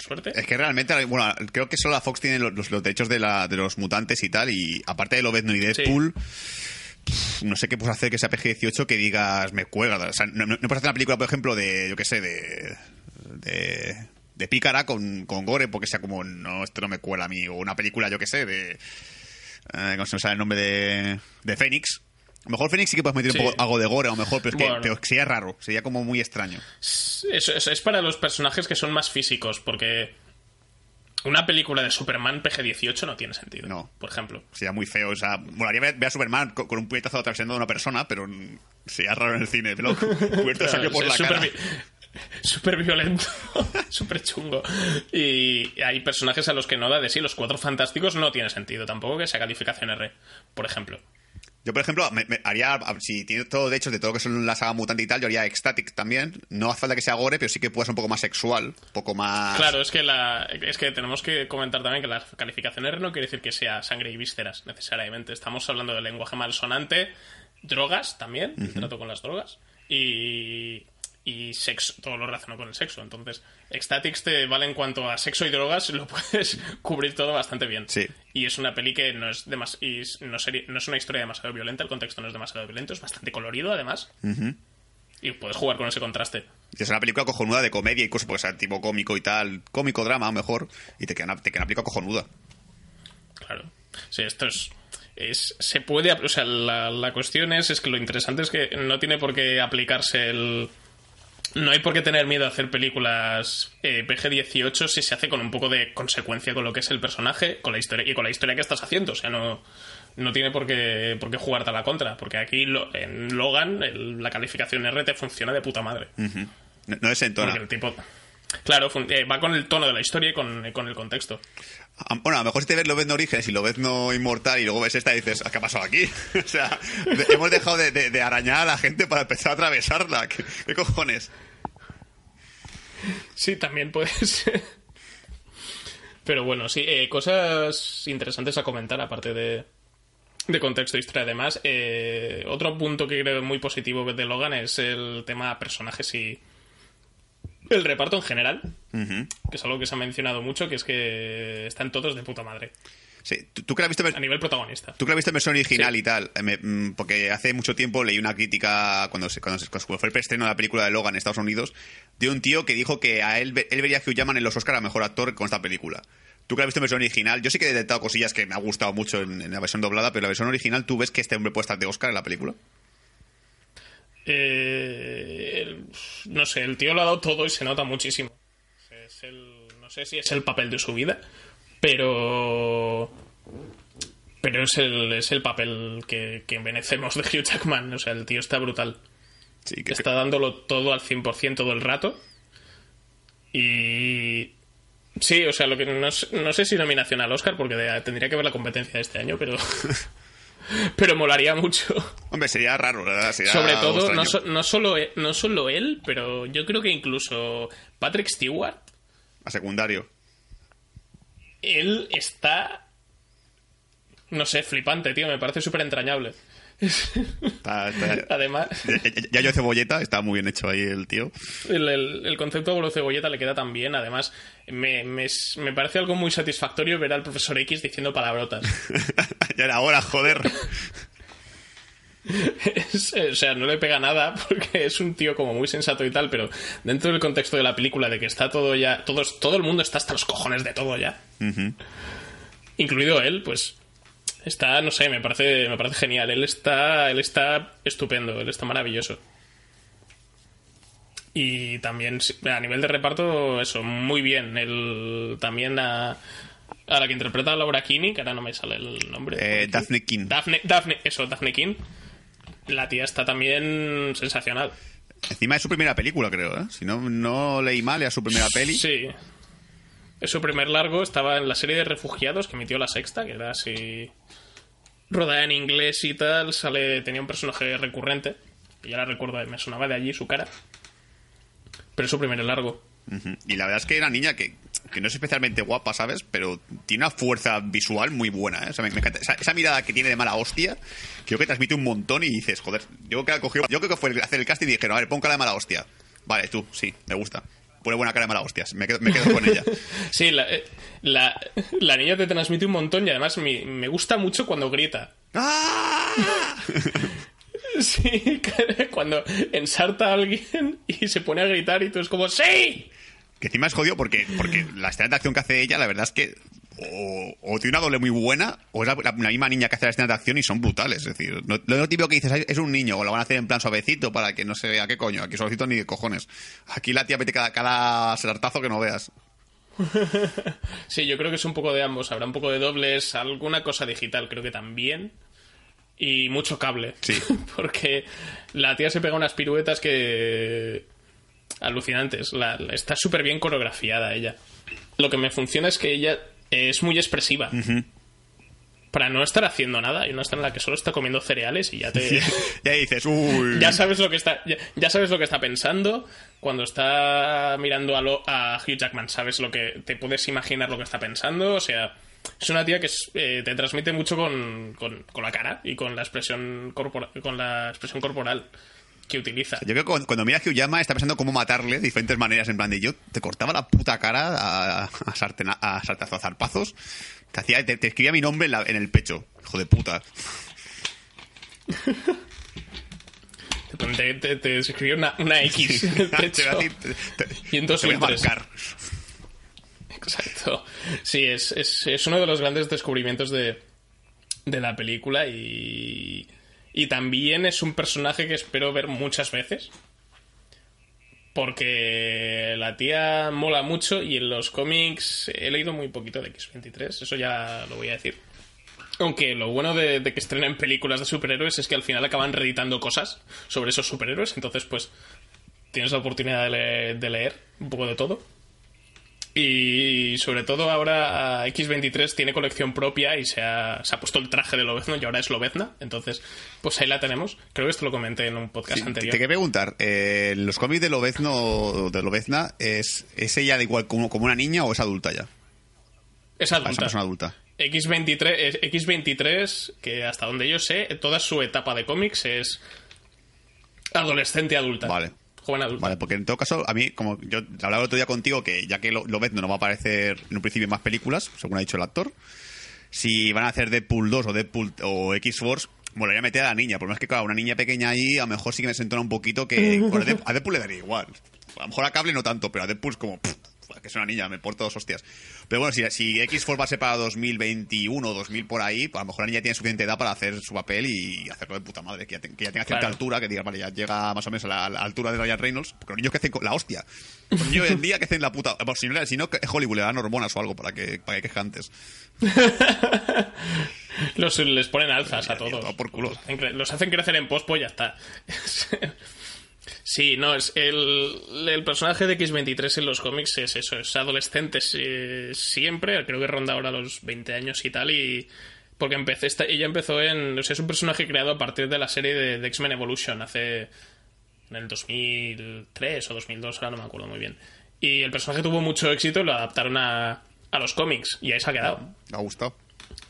Suerte. Es que realmente, bueno, creo que solo la Fox tiene los, los- derechos de, la, de los mutantes y tal, y aparte de Lobezno y Deadpool, pff, no sé qué puedes hacer que sea PG-18 que digas me cuelga. O sea, no, no- no puedes hacer una película, por ejemplo, de, yo qué sé, de... de de pícara con, con gore porque sea como no esto no me cuela a mí o una película yo qué sé de eh, ¿cómo se me sale el nombre de de Fénix lo mejor Fénix sí que puedes meter Sí. un poco algo de gore a lo mejor pero es que Bueno. pero sería raro sería como muy extraño Es, es- es para los personajes que son más físicos, porque una película de Superman PG-18 no tiene sentido. No. Por ejemplo. Sería muy feo. O sea, molaría ver, ver a Superman con, con un puñetazo atravesando a una persona, pero sería raro en el cine. Pero cubierto por la super cara. vi- violento, súper chungo. Y hay personajes a los que no da de sí. Los cuatro fantásticos no tiene sentido tampoco que sea calificación R, por ejemplo. Yo, por ejemplo, me, me haría, si tiene todo de hecho de todo lo que son la saga mutante y tal, yo haría Ecstatic también. No hace falta que sea gore, pero sí que pueda ser un poco más sexual, un poco más... Claro, es que, la, es que tenemos que comentar también que la calificación R no quiere decir que sea sangre y vísceras, necesariamente. Estamos hablando de lenguaje malsonante, drogas también, trato con las drogas, y y sexo, todo lo relacionado con el sexo. Entonces, Ecstatics te vale en cuanto a sexo y drogas, lo puedes cubrir todo bastante bien. Sí. Y es una peli que no es, demas y no, no es una historia demasiado violenta, el contexto no es demasiado violento, es bastante colorido además. Y puedes jugar con ese contraste. Y es una película cojonuda de comedia y cosas, porque es tipo cómico y tal, cómico, drama, mejor, y te queda una, te queda una película cojonuda. Claro. Sí, esto es es, se puede o sea la, la, cuestión es es que lo interesante es que no tiene por qué aplicarse el no hay por qué tener miedo a hacer películas eh, PG-18 si se hace con un poco de consecuencia con lo que es el personaje con la historia y con la historia que estás haciendo. O sea, no, no tiene por qué, por qué jugarte a la contra. Porque aquí en Logan la calificación R te funciona de puta madre. no, es en tono. el tipo, claro, eh, va con el tono de la historia y con, con el contexto. Bueno, a lo mejor si te ves lo ves no Orígenes y lo ves no Inmortal y luego ves esta y dices, ¿qué ha pasado aquí? o sea, hemos dejado de, arañar a la gente para empezar a atravesarla. ¿Qué, cojones? Sí, también puede ser. Pero bueno, sí, eh, cosas interesantes a comentar aparte de, de contexto, historia. Además, eh, otro punto que creo muy positivo de Logan es el tema personajes y el reparto en general, que es algo que se ha mencionado mucho, que es que están todos de puta madre. Sí, tú, que la viste a nivel protagonista. Tú que la viste en versión original y tal, eh, mm, porque hace mucho tiempo leí una crítica cuando, se, cuando, fue el preestreno de la película de Logan en Estados Unidos de un tío que dijo que a él, él vería que Hugh Jackman en los Oscars a mejor actor con esta película. Tú que la viste en versión original, yo sí que he detectado cosillas que me ha gustado mucho en, en la versión doblada, pero en la versión original, ¿tú ves que este hombre puede estar de Oscar en la película? Eh, no sé, el tío lo ha dado todo y se nota muchísimo. no sé si es el papel de su vida, pero. Pero es el, es el papel que, que envenecemos de Hugh Jackman. O sea, el tío está brutal. Sí, que está dándolo todo al 100% todo el rato. Y. Sí, o sea, lo que no, no sé si nominación al Oscar, porque tendría que ver la competencia de este año, pero. pero molaría mucho. Hombre, sería raro, ¿verdad? Sobre todo, no, no, solo, e, no solo él, pero yo creo que incluso Patrick Stewart. A secundario. Él está. No sé, flipante, tío. Me parece súper entrañable. Además. Ya, yo cebolleta, está muy bien hecho ahí el tío. El, concepto de cebolleta le queda tan bien. Además, me, me, parece algo muy satisfactorio ver al profesor X diciendo palabrotas. ya era hora, joder. o sea, no le pega nada porque es un tío como muy sensato y tal, pero dentro del contexto de la película, de que está todo ya. Todos, todo el mundo está hasta los cojones de todo ya. Incluido él, pues Está, no sé, me parece, me parece genial. Él está, él está estupendo, él está maravilloso. Y también, a nivel de reparto, eso, muy bien. Él, también a, a la que interpreta a Laura Kinney, que ahora no me sale el nombre. Eh, Daphne King. Daphne, Daphne, eso, Daphne King. La tía está también sensacional. Encima es su primera película, creo, ¿eh? Si no, no leí mal, era su primera peli. Sí. Su primer largo, estaba en la serie de refugiados que emitió la sexta, que era así rodada en inglés y tal, sale tenía un personaje recurrente, que ya la recuerdo, me sonaba de allí su cara. Pero es su primer largo. Y la verdad es que era niña que, que, no es especialmente guapa, ¿sabes? Pero tiene una fuerza visual muy buena, ¿eh? esa, mirada que tiene de mala hostia, creo que transmite un montón y dices, joder, yo creo que, yo creo que fue hacer el casting y dijeron, a ver, pon de mala hostia. Vale, tú, sí, me gusta pone buena cara de mala hostias. Me quedo, me quedo con ella. sí, eh, la, la, niña te transmite un montón y además me, me gusta mucho cuando grita. ¡Ah! sí, cuando ensarta a alguien y se pone a gritar y tú es como ¡Sí! Que encima es jodido porque, porque la escena de acción que hace ella, la verdad es que o, tiene una doble muy buena o es la, misma niña que hace la escena de acción y son brutales. Es decir, no, lo típico que dices es un niño o lo van a hacer en plan suavecito para que no se vea qué coño. Aquí suavecito ni de cojones. Aquí la tía mete cada, cada serartazo que no veas. sí, yo creo que es un poco de ambos. Habrá un poco de dobles, alguna cosa digital creo que también. Y mucho cable. Sí. Porque la tía se pega unas piruetas que alucinantes. La- está súper bien coreografiada ella. Lo que me funciona es que ella es muy expresiva. Para no estar haciendo nada, hay una escena en la que solo está comiendo cereales y ya te... Y ahí dices, uy. ya sabes lo que está ya, ya sabes lo que está pensando cuando está mirando a, lo- a Hugh Jackman sabes lo que te puedes imaginar lo que está pensando o sea es una tía que es, eh, te transmite mucho con, con- con la cara y con la expresión con la expresión corporal que utiliza Yo creo que cuando, cuando mira a está pensando cómo matarle de diferentes maneras. En plan de yo te cortaba la puta cara a, a, sartena- a sartazos, a zarpazos. Te, hacía, te, te escribía mi nombre en, la- en el pecho. Hijo de puta. te, te, te escribió una, una X en el pecho. Y en dos te voy a letras. marcar. Exacto. Sí, es, es, es uno de los grandes descubrimientos de, de la película y, y también es un personaje que espero ver muchas veces. Porque la tía mola mucho y en los cómics he leído muy poquito de X23, eso ya lo voy a decir. Aunque lo bueno de, que estrenen películas de superhéroes es que al final acaban reeditando cosas sobre esos superhéroes, entonces pues tienes la oportunidad de de leer un poco de todo. Y sobre todo ahora a X23 tiene colección propia y se ha, se ha puesto el traje de Lobezno y ahora es Lobezna. Entonces, pues ahí la tenemos. Creo que esto lo comenté en un podcast Sí, te, anterior. te quería preguntar, eh, ¿los cómics de Lobezno, de Lobezna, es, es ella de igual como, como una niña o es adulta ya? Es Ah, es una adulta. persona adulta. X23, es- X23, que hasta donde yo sé, toda su etapa de cómics es adolescente adulta. Vale. Joven. Vale, porque en todo caso, a mí, como yo hablaba el otro día contigo, que ya que Lo- Lobezno no va a aparecer en un principio más películas, según ha dicho el actor, si van a hacer Deadpool 2 o Deadpool o X-Force, molaría meter a la niña. Por más que, claro, una niña pequeña ahí, a lo mejor sí que me sentona un poquito que a Deadpool- le daría igual. A lo mejor a Cable no tanto, pero a Deadpool es como... que es una niña, me porto dos hostias. Pero bueno, si, si X-Force va a ser para 2021 o 2000 por ahí, pues a lo mejor la niña tiene suficiente edad para hacer su papel y hacerlo de puta madre, que ya, te- que ya tenga cierta Claro. altura, que diga, vale, ya llega más o menos a la, a la altura de Ryan Reynolds. Porque los niños que hacen la hostia. Los niños en día que hacen la puta... Bueno, si, no, si no, Hollywood le dan hormonas o algo para que, para que queje antes. Los, les ponen alzas a todos. todo por culo. Los hacen, cre- los hacen crecer en pospo y ya está. sí, no, es el, el personaje de X23 en los cómics es eso, es adolescente siempre, creo que ronda ahora los 20 años y tal, y porque empecé ella empezó en, o sea, es un personaje creado a partir de la serie de, de X-Men Evolution hace en el 2003 o 2002, ahora no me acuerdo muy bien. Y el personaje tuvo mucho éxito y lo adaptaron a, a los cómics y ahí se ha quedado. Me ha gustado.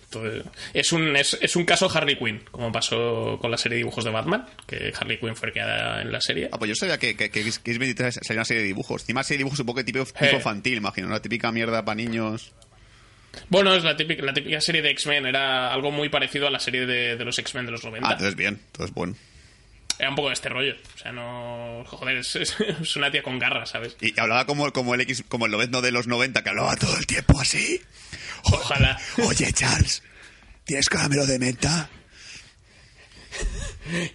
Entonces, es un, es, es un caso Harley Quinn, como pasó con la serie de dibujos de Batman, que Harley Quinn fue creada en la serie. Ah, pues yo sabía que, que, que que X23 sería una serie de dibujos. Encima serie de dibujos supongo que tipo, tipo Eh. infantil, imagino. Una típica mierda para niños. Bueno, es la típica, la típica serie de X-Men, era algo muy parecido a la serie de, de los X-Men de los 90. Ah, entonces bien. Entonces bueno. Era un poco de este rollo. O sea, no. Joder, es, es- es una tía con garras, ¿sabes? Y hablaba como, como el X, como el Lobezno de los 90, que hablaba todo el tiempo así. Ojalá. Oye, Charles, ¿tienes caramelo de menta?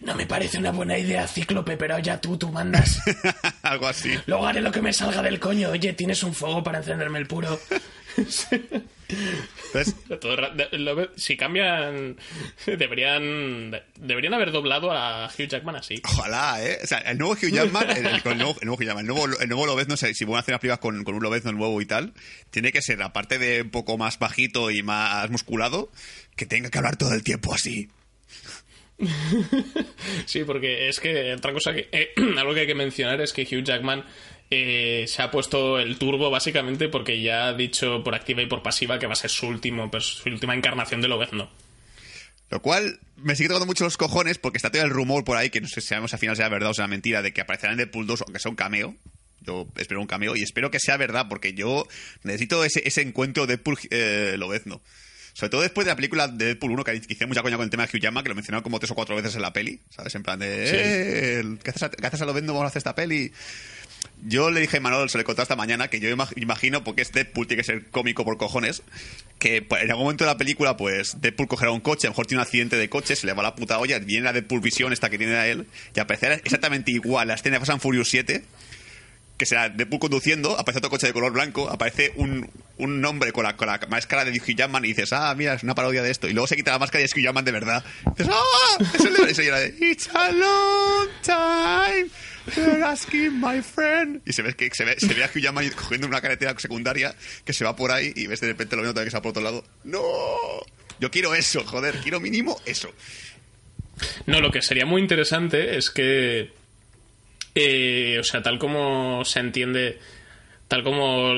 No me parece una buena idea, Cíclope, pero ya tú, tú mandas. Algo así. Luego haré lo que me salga del coño. Oye, ¿tienes un fuego para encenderme el puro? Entonces, si cambian, deberían deberían haber doblado a Hugh Jackman así. ojalá, ¿eh? O sea, el nuevo Hugh Jackman, el, el- el nuevo, el nuevo Hugh Jackman, el nuevo, el nuevo Lobezno, si si van a hacer las películas con, con un Lobezno nuevo y tal, tiene que ser, aparte de un poco más bajito y más musculado, que tenga que hablar todo el tiempo así. Sí, porque es que otra cosa que eh, algo que hay que mencionar es que Hugh Jackman eh, se ha puesto el turbo básicamente porque ya ha dicho por activa y por pasiva que va a ser su último su última encarnación de Lobezno. Lo cual me sigue tocando mucho los cojones porque está todo el rumor por ahí, que no sé si sabemos al final sea verdad o sea mentira, de que aparecerá en Deadpool 2, aunque sea un cameo. Yo espero un cameo y espero que sea verdad porque yo necesito ese, ese encuentro Deadpool eh, Lobezno. Sobre todo después de la película de Deadpool 1, que hice mucha coña con el tema de Hugh Jackman, que lo mencionaron como tres o cuatro veces en la peli, ¿sabes? En plan de, Sí. eh, ¿qué haces a, qué haces a Lobezno? Vamos a hacer esta peli. Yo le dije a Manuel, se le conté esta mañana, que yo imag- imagino, porque es Deadpool, tiene que ser cómico por cojones, que pues, en algún momento de la película, pues Deadpool cogerá un coche, a lo mejor tiene un accidente de coche, se le va la puta olla, viene la Deadpool Visión esta que tiene a él, y aparecerá exactamente igual la escena de Fast and Furious 7, que será Deadpool conduciendo, aparece otro coche de color blanco, aparece un, un hombre con la, con la máscara de Hugh y dices, ah, mira, es una parodia de esto. Y luego se quita la máscara y es Hugh de verdad. Y dices, ah, es el de, it's a long time. They're asking my friend. Y se ve, que, se ve, se ve a Hugh Jackman cogiendo una carretera secundaria que se va por ahí y ves de repente lo mismo que se va por otro lado. ¡No! Yo quiero eso, joder, quiero mínimo eso. No, lo que sería muy interesante es que. eh, o sea, tal como se entiende. Tal como,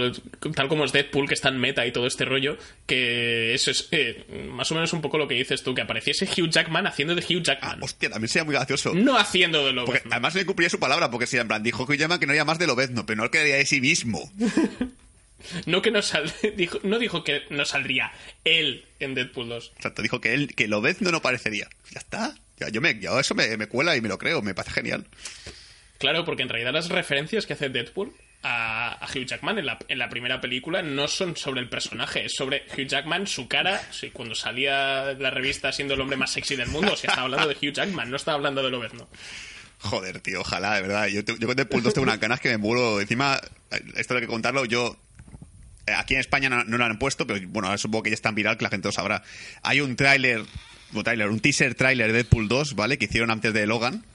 tal como es Deadpool, que está en meta y todo este rollo, que eso es eh, más o menos un poco lo que dices tú, que apareciese Hugh Jackman haciendo de Hugh Jackman. Hostia, también sería muy gracioso. no haciendo de lo Porque además le cumplía su palabra, porque si en plan dijo Hugh Jackman que no había más de Lobezno, pero no quedaría de sí mismo. No que no sal dijo, no dijo que no saldría él en Deadpool 2. Exacto, dijo que él, que Lobezno no parecería. Ya está. Ya, yo me, ya eso me, me cuela y me lo creo, me parece genial. Claro, porque en realidad las referencias que hace Deadpool a, Hugh Jackman en la, en la primera película no son sobre el personaje, es sobre Hugh Jackman, su cara. Sí, cuando salía de la revista siendo el hombre más sexy del mundo, se estaba hablando de Hugh Jackman, no estaba hablando de Lobezno. Joder, tío, ojalá, de verdad. Yo, yo con Deadpool 2 tengo unas ganas que me muero. Encima, esto hay que contarlo, yo... eh, Aquí en España no, no lo han puesto, pero bueno, ahora supongo que ya es tan viral que la gente lo sabrá. Hay un tráiler, un tráiler, un teaser tráiler de Deadpool 2, ¿vale? Que hicieron antes de Logan,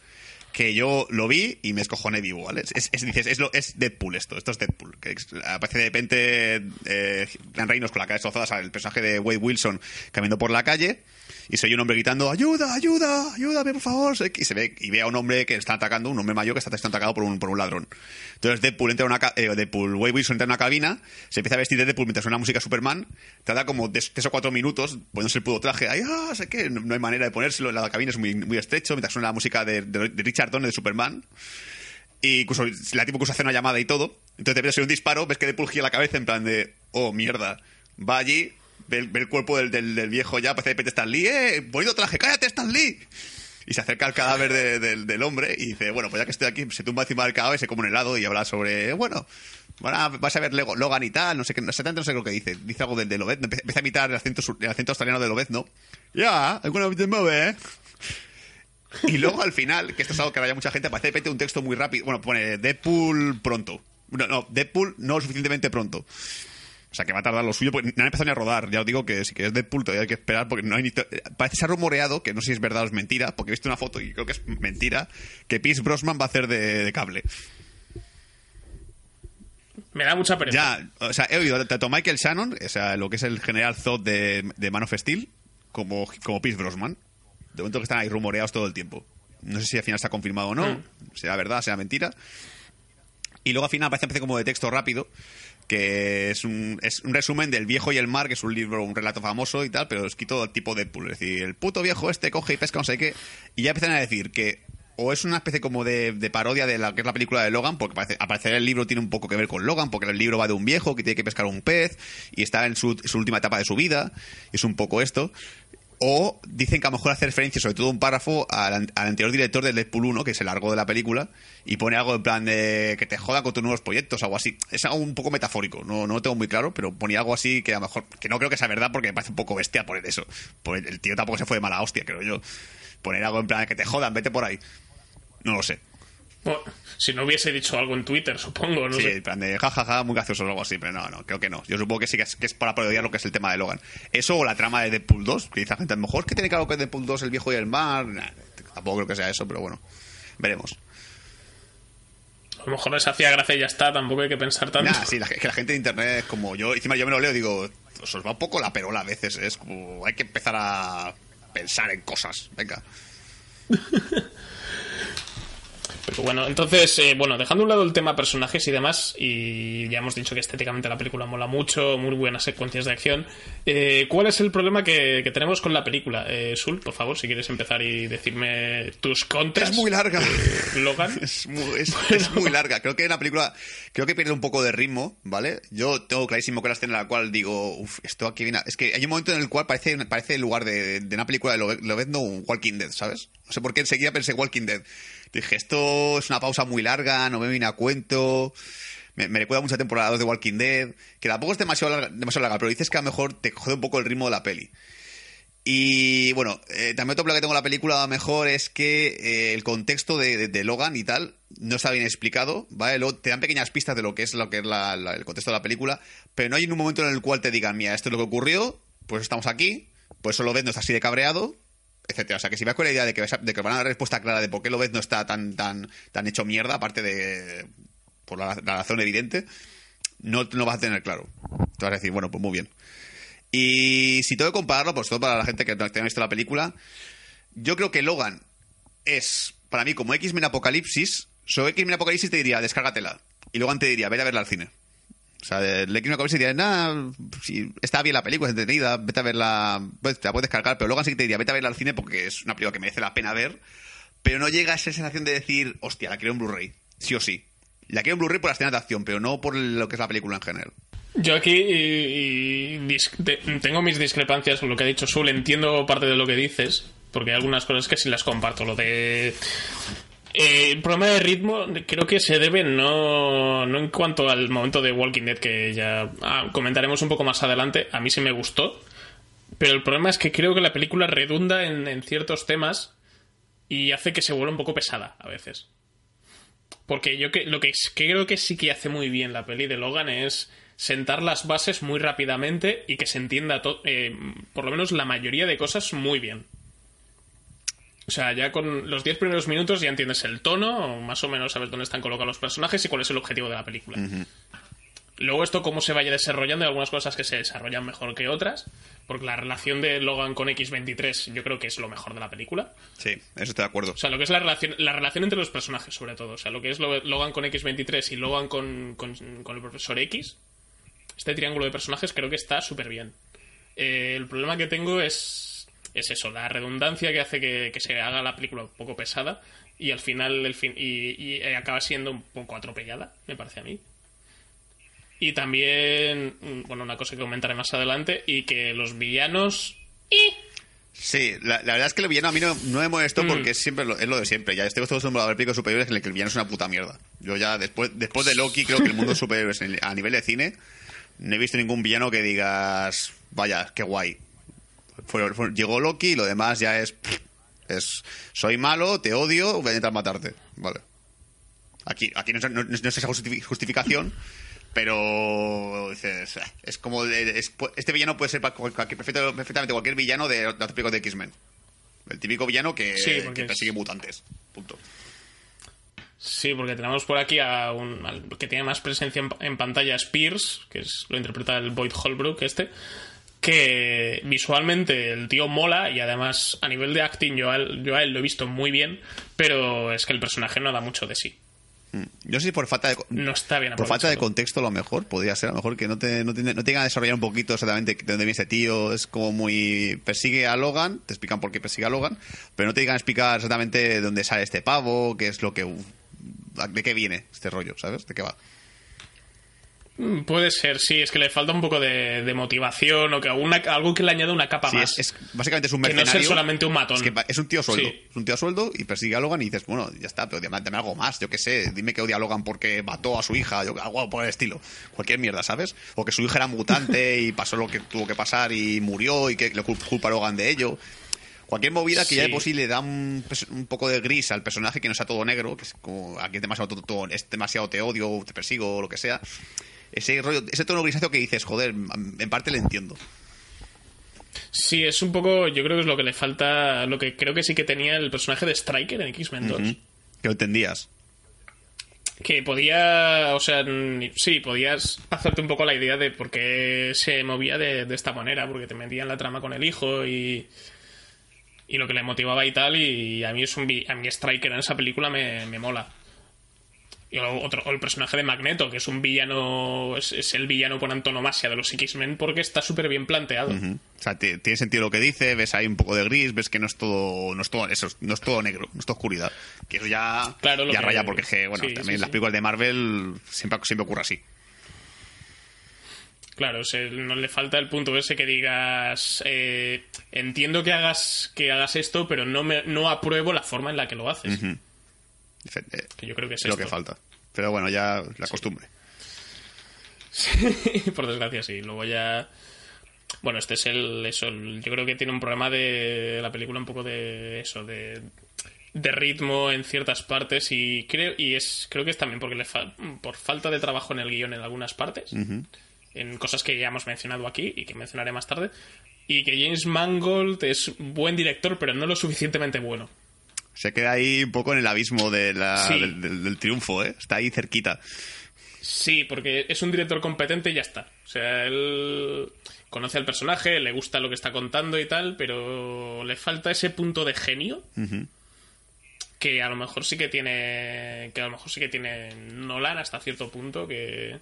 que yo lo vi y me escojoné vivo, ¿vale? Es, es- dices, es, lo, es Deadpool esto, esto es Deadpool. Que aparece de repente eh, Reynolds con la cara destrozada, el personaje de Wade Wilson caminando por la calle y se oye un hombre gritando, ayuda, ayuda, ayúdame, por favor. Y se ve, y ve a un hombre que está atacando, un hombre mayor que está atacado por un, por un ladrón. Entonces Deadpool entra a una, eh, Deadpool, Wade Wilson entra en una cabina, se empieza a vestir de Deadpool mientras suena música Superman, tarda como tres o cuatro minutos poniéndose el puto traje, ay, ah, sé qué, no, hay manera de ponérselo, la cabina es muy, muy estrecho, mientras suena la música de, de- Richard Donner de Superman. Y incluso la tipo que hace una llamada y todo. Entonces te ves un disparo, ves que Deadpool gira la cabeza en plan de, oh, mierda. Va allí, ve, el- cuerpo del, del- viejo ya, parece de repente Stan Lee, eh, bonito traje, cállate Stan Lee. Y se acerca al cadáver de- del- del hombre y dice, bueno, pues ya que estoy aquí, se tumba encima del cadáver, se come un helado y habla sobre, bueno, van a- vas a ver Logan y tal, no sé qué, exactamente no sé lo que dice. Dice algo del de Lobezno, empieza a imitar el acento, el acento australiano de Lobezno. Ya, alguna vez mueve, ¿eh? Y luego al final, que esto es algo que vaya mucha gente, aparece de repente un texto muy rápido. Bueno, pone Deadpool pronto. No, no, Deadpool no suficientemente pronto. O sea, que va a tardar lo suyo, porque no han empezado ni a rodar. Ya os digo que si quieres Deadpool todavía hay que esperar, porque no hay ni... Parece que se ha rumoreado, que no sé si es verdad o es mentira, porque he visto una foto y creo que es mentira, que Pierce Brosnan va a hacer de, de cable. Me da mucha pereza. Ya, o sea, he oído tanto Michael Shannon, o sea, lo que es el general Zod de, de Man of Steel, como, como Pierce Brosnan. De momento que están ahí rumoreados todo el tiempo. No sé si al final está confirmado o no, Mm. sea verdad, sea mentira. Y luego al final aparece como de texto rápido, que es un, es un resumen del Viejo y el Mar, que es un libro, un relato famoso y tal, pero escrito tipo Deadpool. Es decir, el puto viejo este coge y pesca no sé qué. Y ya empiezan a decir que o es una especie como de, de parodia de la que es la película de Logan, porque parece, al parecer el libro tiene un poco que ver con Logan, porque el libro va de un viejo que tiene que pescar un pez y está en su, su última etapa de su vida. Es un poco esto. O dicen que a lo mejor hace referencia, sobre todo un párrafo, al, an- al anterior director del Deadpool 1, que se largó de la película, y pone algo en plan de que te jodan con tus nuevos proyectos, algo así. Es algo un poco metafórico, no, no lo tengo muy claro, pero ponía algo así que a lo mejor, que no creo que sea verdad porque me parece un poco bestia poner eso. Pues el tío tampoco se fue de mala hostia, creo yo. Poner algo en plan de que te jodan, vete por ahí. No lo sé. Bueno, si no hubiese dicho algo en Twitter, supongo, no sí, sé. plan de jajaja, muy gracioso o algo así, pero no, no, creo que no. Yo supongo que sí que es, que es para parodiar lo que es el tema de Logan. Eso o la trama de Deadpool 2, que dice la gente, a lo mejor es que tiene que ver algo con Deadpool 2, el viejo y el mar. Nah, tampoco creo que sea eso, pero bueno, veremos. A lo mejor les hacía gracia y ya está, tampoco hay que pensar tanto. Nah, sí, la, que la gente de internet, como yo, encima yo me lo leo, digo, os os va un poco la perola a veces, es como, hay que empezar a pensar en cosas, venga. Pero bueno, entonces, eh, bueno, dejando a un lado el tema personajes y demás, y ya hemos dicho que estéticamente la película mola mucho, muy buenas secuencias de acción. eh, ¿Cuál es el problema que, que tenemos con la película? Eh, Sul, por favor, si quieres empezar y decirme tus contras. Es muy larga. Logan. Es muy, es- es muy larga. Creo que la película, creo que pierde un poco de ritmo, ¿vale? Yo tengo clarísimo que la escena en la cual digo, uff, esto aquí viene. a-". Es que hay un momento en el cual parece, parece el lugar de, de una película de Lobe- Lobezno un Walking Dead, ¿sabes? No sé por qué enseguida pensé Walking Dead. Dije, esto es una pausa muy larga, no me viene a cuento. Me, me recuerda mucho a temporada 2 de Walking Dead, que tampoco es demasiado larga, demasiado larga, pero dices que a lo mejor te jode un poco el ritmo de la peli. Y bueno, eh, también otro problema que tengo con la película lo mejor es que eh, el contexto de, Logan y tal no está bien explicado, ¿vale? Luego te dan pequeñas pistas de lo que es lo que es la- el contexto de la película, pero no hay un momento en el cual te digan, mira, esto es lo que ocurrió, pues estamos aquí, pues solo ves, no está así de cabreado, etcétera. O sea, que si vas con la idea de que, de que van a dar respuesta clara de por qué Lobez no está tan, tan, tan hecho mierda, aparte de por la, razón evidente, no no vas a tener claro. Te vas a decir, bueno, pues muy bien. Y si tengo que compararlo, pues todo para la gente que no haya visto la película, yo creo que Logan es, para mí, como X-Men Apocalipsis, sobre X-Men Apocalipsis te diría, descárgatela. Y Logan te diría, vete a verla al cine. O sea, el X-Men Apocalipsis te diría, nada, si está bien la película, es entretenida, vete a verla, pues, te la puedes descargar, pero Logan sí que te diría, vete a verla al cine porque es una película que merece la pena ver, pero no llega a esa sensación de decir, hostia, la quiero en Blu-ray, sí o sí. La quiero en Blu-ray por las escenas de acción, pero no por lo que es la película en general. Yo aquí y- y tengo mis discrepancias con lo que ha dicho Sul. Entiendo parte de lo que dices, porque hay algunas cosas que sí las comparto. Lo de. Eh, el problema de ritmo creo que se debe no, no en cuanto al momento de Walking Dead, que ya ah, comentaremos un poco más adelante. A mí sí me gustó. Pero el problema es que creo que la película redunda en, en ciertos temas y hace que se vuelva un poco pesada a veces. Porque yo que, lo que creo que sí que hace muy bien la peli de Logan es sentar las bases muy rápidamente y que se entienda eh, por lo menos la mayoría de cosas muy bien. O sea, ya con los 10 primeros minutos ya entiendes el tono, o más o menos sabes dónde están colocados los personajes y cuál es el objetivo de la película. Luego esto cómo se vaya desarrollando, hay algunas cosas que se desarrollan mejor que otras, porque la relación de Logan con X-23 yo creo que es lo mejor de la película. Sí, eso estoy de acuerdo. O sea, lo que es la relación, la relación entre los personajes, sobre todo. O sea, lo que es Lo- Logan con X23 y Logan con, con, con el profesor X. Este triángulo de personajes creo que está súper bien. Eh, el problema que tengo es, es eso, la redundancia que hace que, que se haga la película un poco pesada y al final el fin, y, y, eh, acaba siendo un poco atropellada, me parece a mí. Y también, mm, bueno, una cosa que comentaré más adelante, y que los villanos... Sí, la, la verdad es que el villano a mí no, no me molestó Mm. porque es, siempre lo, es lo de siempre. Ya estoy acostumbrado a ver películas superiores en el que el villano es una puta mierda. Yo ya, después, después de Loki, creo que el mundo superior a nivel de cine, no he visto ningún villano que digas, vaya, qué guay. Fue- fue- llegó Loki y lo demás ya es, es, soy malo, te odio, voy a intentar matarte. Vale. Aquí, aquí no, no- no es esa justifi- justificación, pero dices, "Ah, es como es- este villano puede ser cualquier- perfectamente cualquier villano de los típicos de X-Men. El típico villano que, Sí, que porque es- persigue mutantes. Punto. Sí, porque tenemos por aquí a un al que tiene más presencia en, en pantalla Spears, que es lo interpreta el Boyd Holbrook este, que visualmente el tío mola y además a nivel de acting yo a él, yo a él lo he visto muy bien, pero es que el personaje no da mucho de sí. Mm. Yo sé si por falta de No está bien por falta de contexto a lo mejor podría ser a lo mejor que no te no te, no te llegan a desarrollar un poquito exactamente de dónde viene ese tío es como muy persigue a Logan te explican por qué persigue a Logan pero no te a explicar exactamente de dónde sale este pavo qué es lo que de qué viene este rollo sabes de qué va Puede ser, sí, es que le falta un poco de, de motivación o que alguna, algo que le añada una capa Sí, más. es, es- básicamente es un Que no mercenario. ser solamente un matón. Es, que es un tío a sueldo. Sí. Es un tío a sueldo y persigue a Logan y dices, bueno, ya está, pero dame, algo más, yo qué sé. Dime que odia a Logan porque mató a su hija, yo, algo por el estilo. Cualquier mierda, ¿sabes? O que su hija era mutante y pasó lo que tuvo que pasar y murió y que le cul- culpa a Logan de ello. Cualquier movida que ya de por sí le da un, un poco de gris al personaje que no sea todo negro, que es como aquí es demasiado, todo- todo- es demasiado te odio, te persigo o lo que sea. Ese rollo, ese tono grisáceo que dices, joder, en parte le entiendo. Sí, es un poco, yo creo que es lo que le falta, lo que creo que sí que tenía el personaje de Striker en X-Men 2. Ujú. Que lo entendías. Que podía, o sea, sí, podías hacerte un poco la idea de por qué se movía de, de esta manera, porque te metía en la trama con el hijo y, y lo que le motivaba y tal, y a mí es un a mí Striker en esa película me, me mola. Y otro, o el personaje de Magneto, que es un villano, es, es el villano por antonomasia de los X-Men porque está súper bien planteado. O sea, tiene sentido lo que dice, ves ahí un poco de gris, ves que no es todo, no es todo eso, no es todo negro, no es todo oscuridad. Que eso ya, Claro, ya que- raya porque bueno, sí, también sí, las sí. películas de Marvel siempre, siempre ocurre así. Claro, no le falta el punto ese que digas eh, entiendo que hagas que hagas esto, pero no me, no apruebo la forma en la que lo haces. Que yo creo que es lo esto. que falta. Pero bueno, ya la costumbre. Por desgracia, sí. Luego ya. Bueno, este es el. Eso, el- yo creo que tiene un problema de la película, un poco de eso, de. de ritmo en ciertas partes y creo y es creo que es también porque le fa- por falta de trabajo en el guion en algunas partes en cosas que ya hemos mencionado aquí y que mencionaré más tarde y que James Mangold es buen director, pero no lo suficientemente bueno. Se queda ahí un poco en el abismo de la- Sí. del, del- del triunfo, ¿eh? Está ahí cerquita. Sí, porque es un director competente y ya está. O sea, él conoce al personaje, le gusta lo que está contando y tal, pero le falta ese punto de genio que a lo mejor sí que tiene que a lo mejor sí que tiene Nolan hasta cierto punto que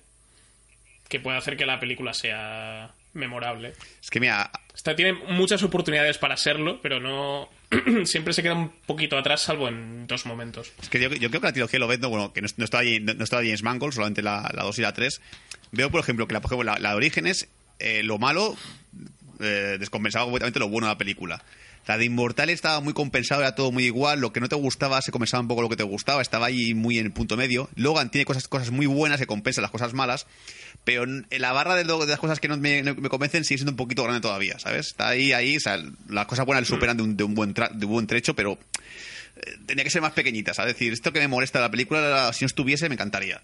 que puede hacer que la película sea memorable. Es que mira, Esta tiene muchas oportunidades para serlo, pero no siempre se queda un poquito atrás salvo en dos momentos. Es que yo, yo creo que la trilogía lo vendo, bueno, que no, no estaba, ahí- no, no estaba James Mangold, solamente la, la 2 y la 3. Veo, por ejemplo, que la, por ejemplo, la, la de Orígenes, eh, lo malo eh, descompensaba completamente lo bueno de la película. La de Inmortal estaba muy compensado, era todo muy igual. Lo que no te gustaba se compensaba un poco lo que te gustaba, estaba ahí muy en el punto medio. Logan tiene cosas, cosas muy buenas que compensan las cosas malas, pero en la barra de, las cosas que no me, no convencen sigue siendo un poquito grande todavía, ¿sabes? Está ahí, ahí, o sea, las cosas buenas le superan de un, buen, un buen trecho, pero eh, tenía que ser más pequeñita, ¿sabes? Es decir, esto que me molesta la película, si no estuviese, me encantaría.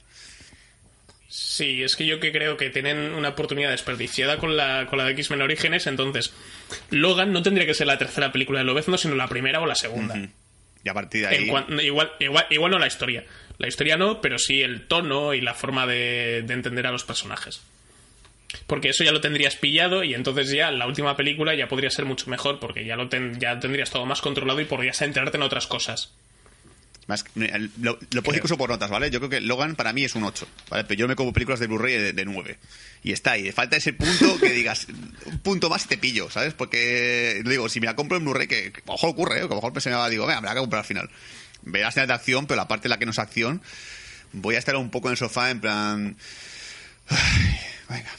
Sí, es que yo que creo que tienen una oportunidad desperdiciada con la, con la de X-Men Orígenes, entonces Logan no tendría que ser la tercera película de Lobezno, sino la primera o la segunda. Y a partir de ahí. Cuan- igual, igual, igual no la historia. La historia no, pero sí el tono y la forma de, de entender a los personajes. Porque eso ya lo tendrías pillado y entonces ya la última película ya podría ser mucho mejor porque ya lo ten- ya tendrías todo más controlado y podrías enterarte en otras cosas. Más, lo, lo puedo incluso por notas, ¿vale? Yo creo que Logan para mí es un 8, ¿vale? Pero yo me como películas de Blu-ray de, de 9. Y está ahí. Falta ese punto que digas, un punto más y te pillo, ¿sabes? Porque, digo, si me la compro en Blu-ray, que, que a lo mejor ocurre, ¿eh? Que a lo mejor se me va, digo, venga, me la voy a comprar al final. Verás escenas de acción, pero la parte en la que no es acción, voy a estar un poco en el sofá en plan... Ay, venga.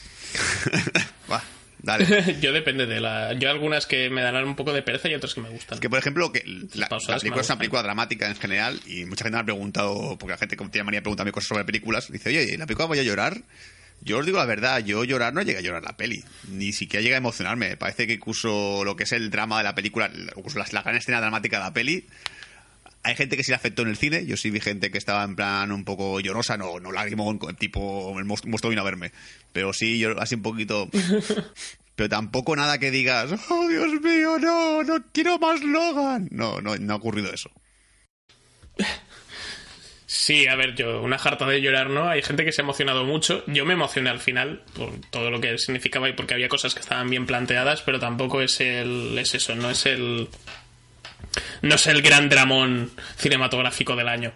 Va, dale. yo depende de la. Yo algunas que me darán un poco de pereza y otras que me gustan. Que por ejemplo, que la, película es una película dramática en general y mucha gente me ha preguntado, porque la gente como tiene manía preguntarme cosas sobre películas, dice, oye, ¿en la película voy a llorar? Yo os digo la verdad, yo llorar no llegué a llorar la peli, ni siquiera llegué a emocionarme. Me Parece que incluso lo que es el drama de la película, incluso la, la gran escena dramática de la peli, hay gente que sí le afectó en el cine, yo sí vi gente que estaba en plan un poco llorosa, no, no lagrimón, tipo el monstruo monstruo vino a verme, pero sí, yo así un poquito... Pero tampoco nada que digas, oh Dios mío, no, no quiero más Logan. No, no, no ha ocurrido eso. Sí, a ver, yo, una jarta de llorar, ¿no? Hay gente que se ha emocionado mucho. Yo me emocioné al final por todo lo que significaba y porque había cosas que estaban bien planteadas, pero tampoco es el. es eso, no es el. No es el gran dramón cinematográfico del año.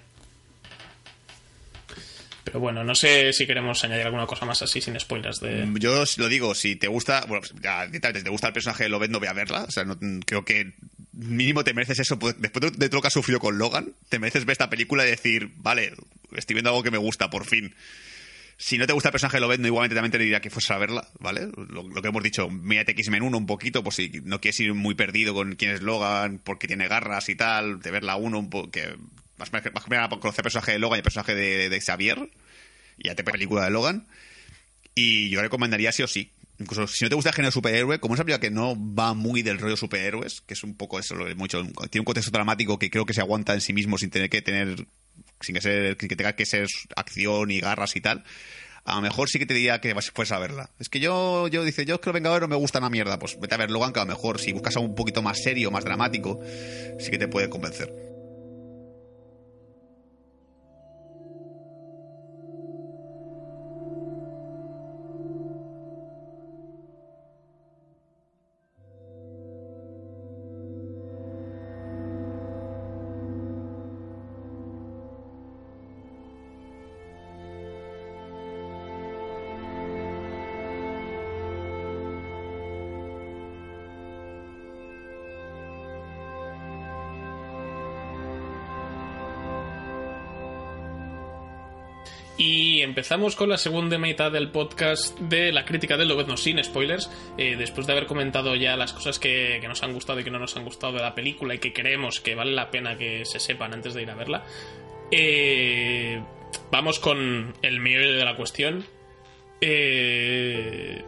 Pero bueno, no sé si queremos añadir alguna cosa más así sin spoilers de. Yo os lo digo, si te gusta, bueno, si te gusta el personaje de Lobet, no voy a verla. O sea, no- creo que mínimo te mereces eso. pues, Después de, de todo lo que has sufrido con Logan, te mereces ver esta película y decir, vale, estoy viendo algo que me gusta, por fin. Si no te gusta el personaje de Lobet, no igualmente también te diría que fuese a verla, ¿vale? Lo, que hemos dicho, mírate X-Men 1 un poquito, pues si no quieres ir muy perdido con quién es Logan, porque tiene garras y tal, de verla uno un poco, que que nada por conocer el personaje de Logan y el personaje de, de Xavier, y ya te película de Logan. Y yo recomendaría sí o sí. Incluso si no te gusta el género superhéroe, como es una película que no va muy del rollo superhéroes, que es un poco eso, lo que hemos dicho, tiene un contexto dramático que creo que se aguanta en sí mismo sin tener que tener, sin que, ser, que tenga que ser acción y garras y tal. A lo mejor sí que te diría que fueras a verla. Es que yo, yo dice, yo es que los Vengadores no me gustan a mierda. Pues vete a ver Logan, a lo mejor si buscas algo un poquito más serio, más dramático, sí que te puede convencer. Empezamos con la segunda mitad del podcast de la crítica del Lobezno sin spoilers. Eh, después de haber comentado ya las cosas que, nos han gustado y que no nos han gustado de la película y que creemos que vale la pena que se sepan antes de ir a verla. eh, vamos con el meollo de la cuestión. Eh,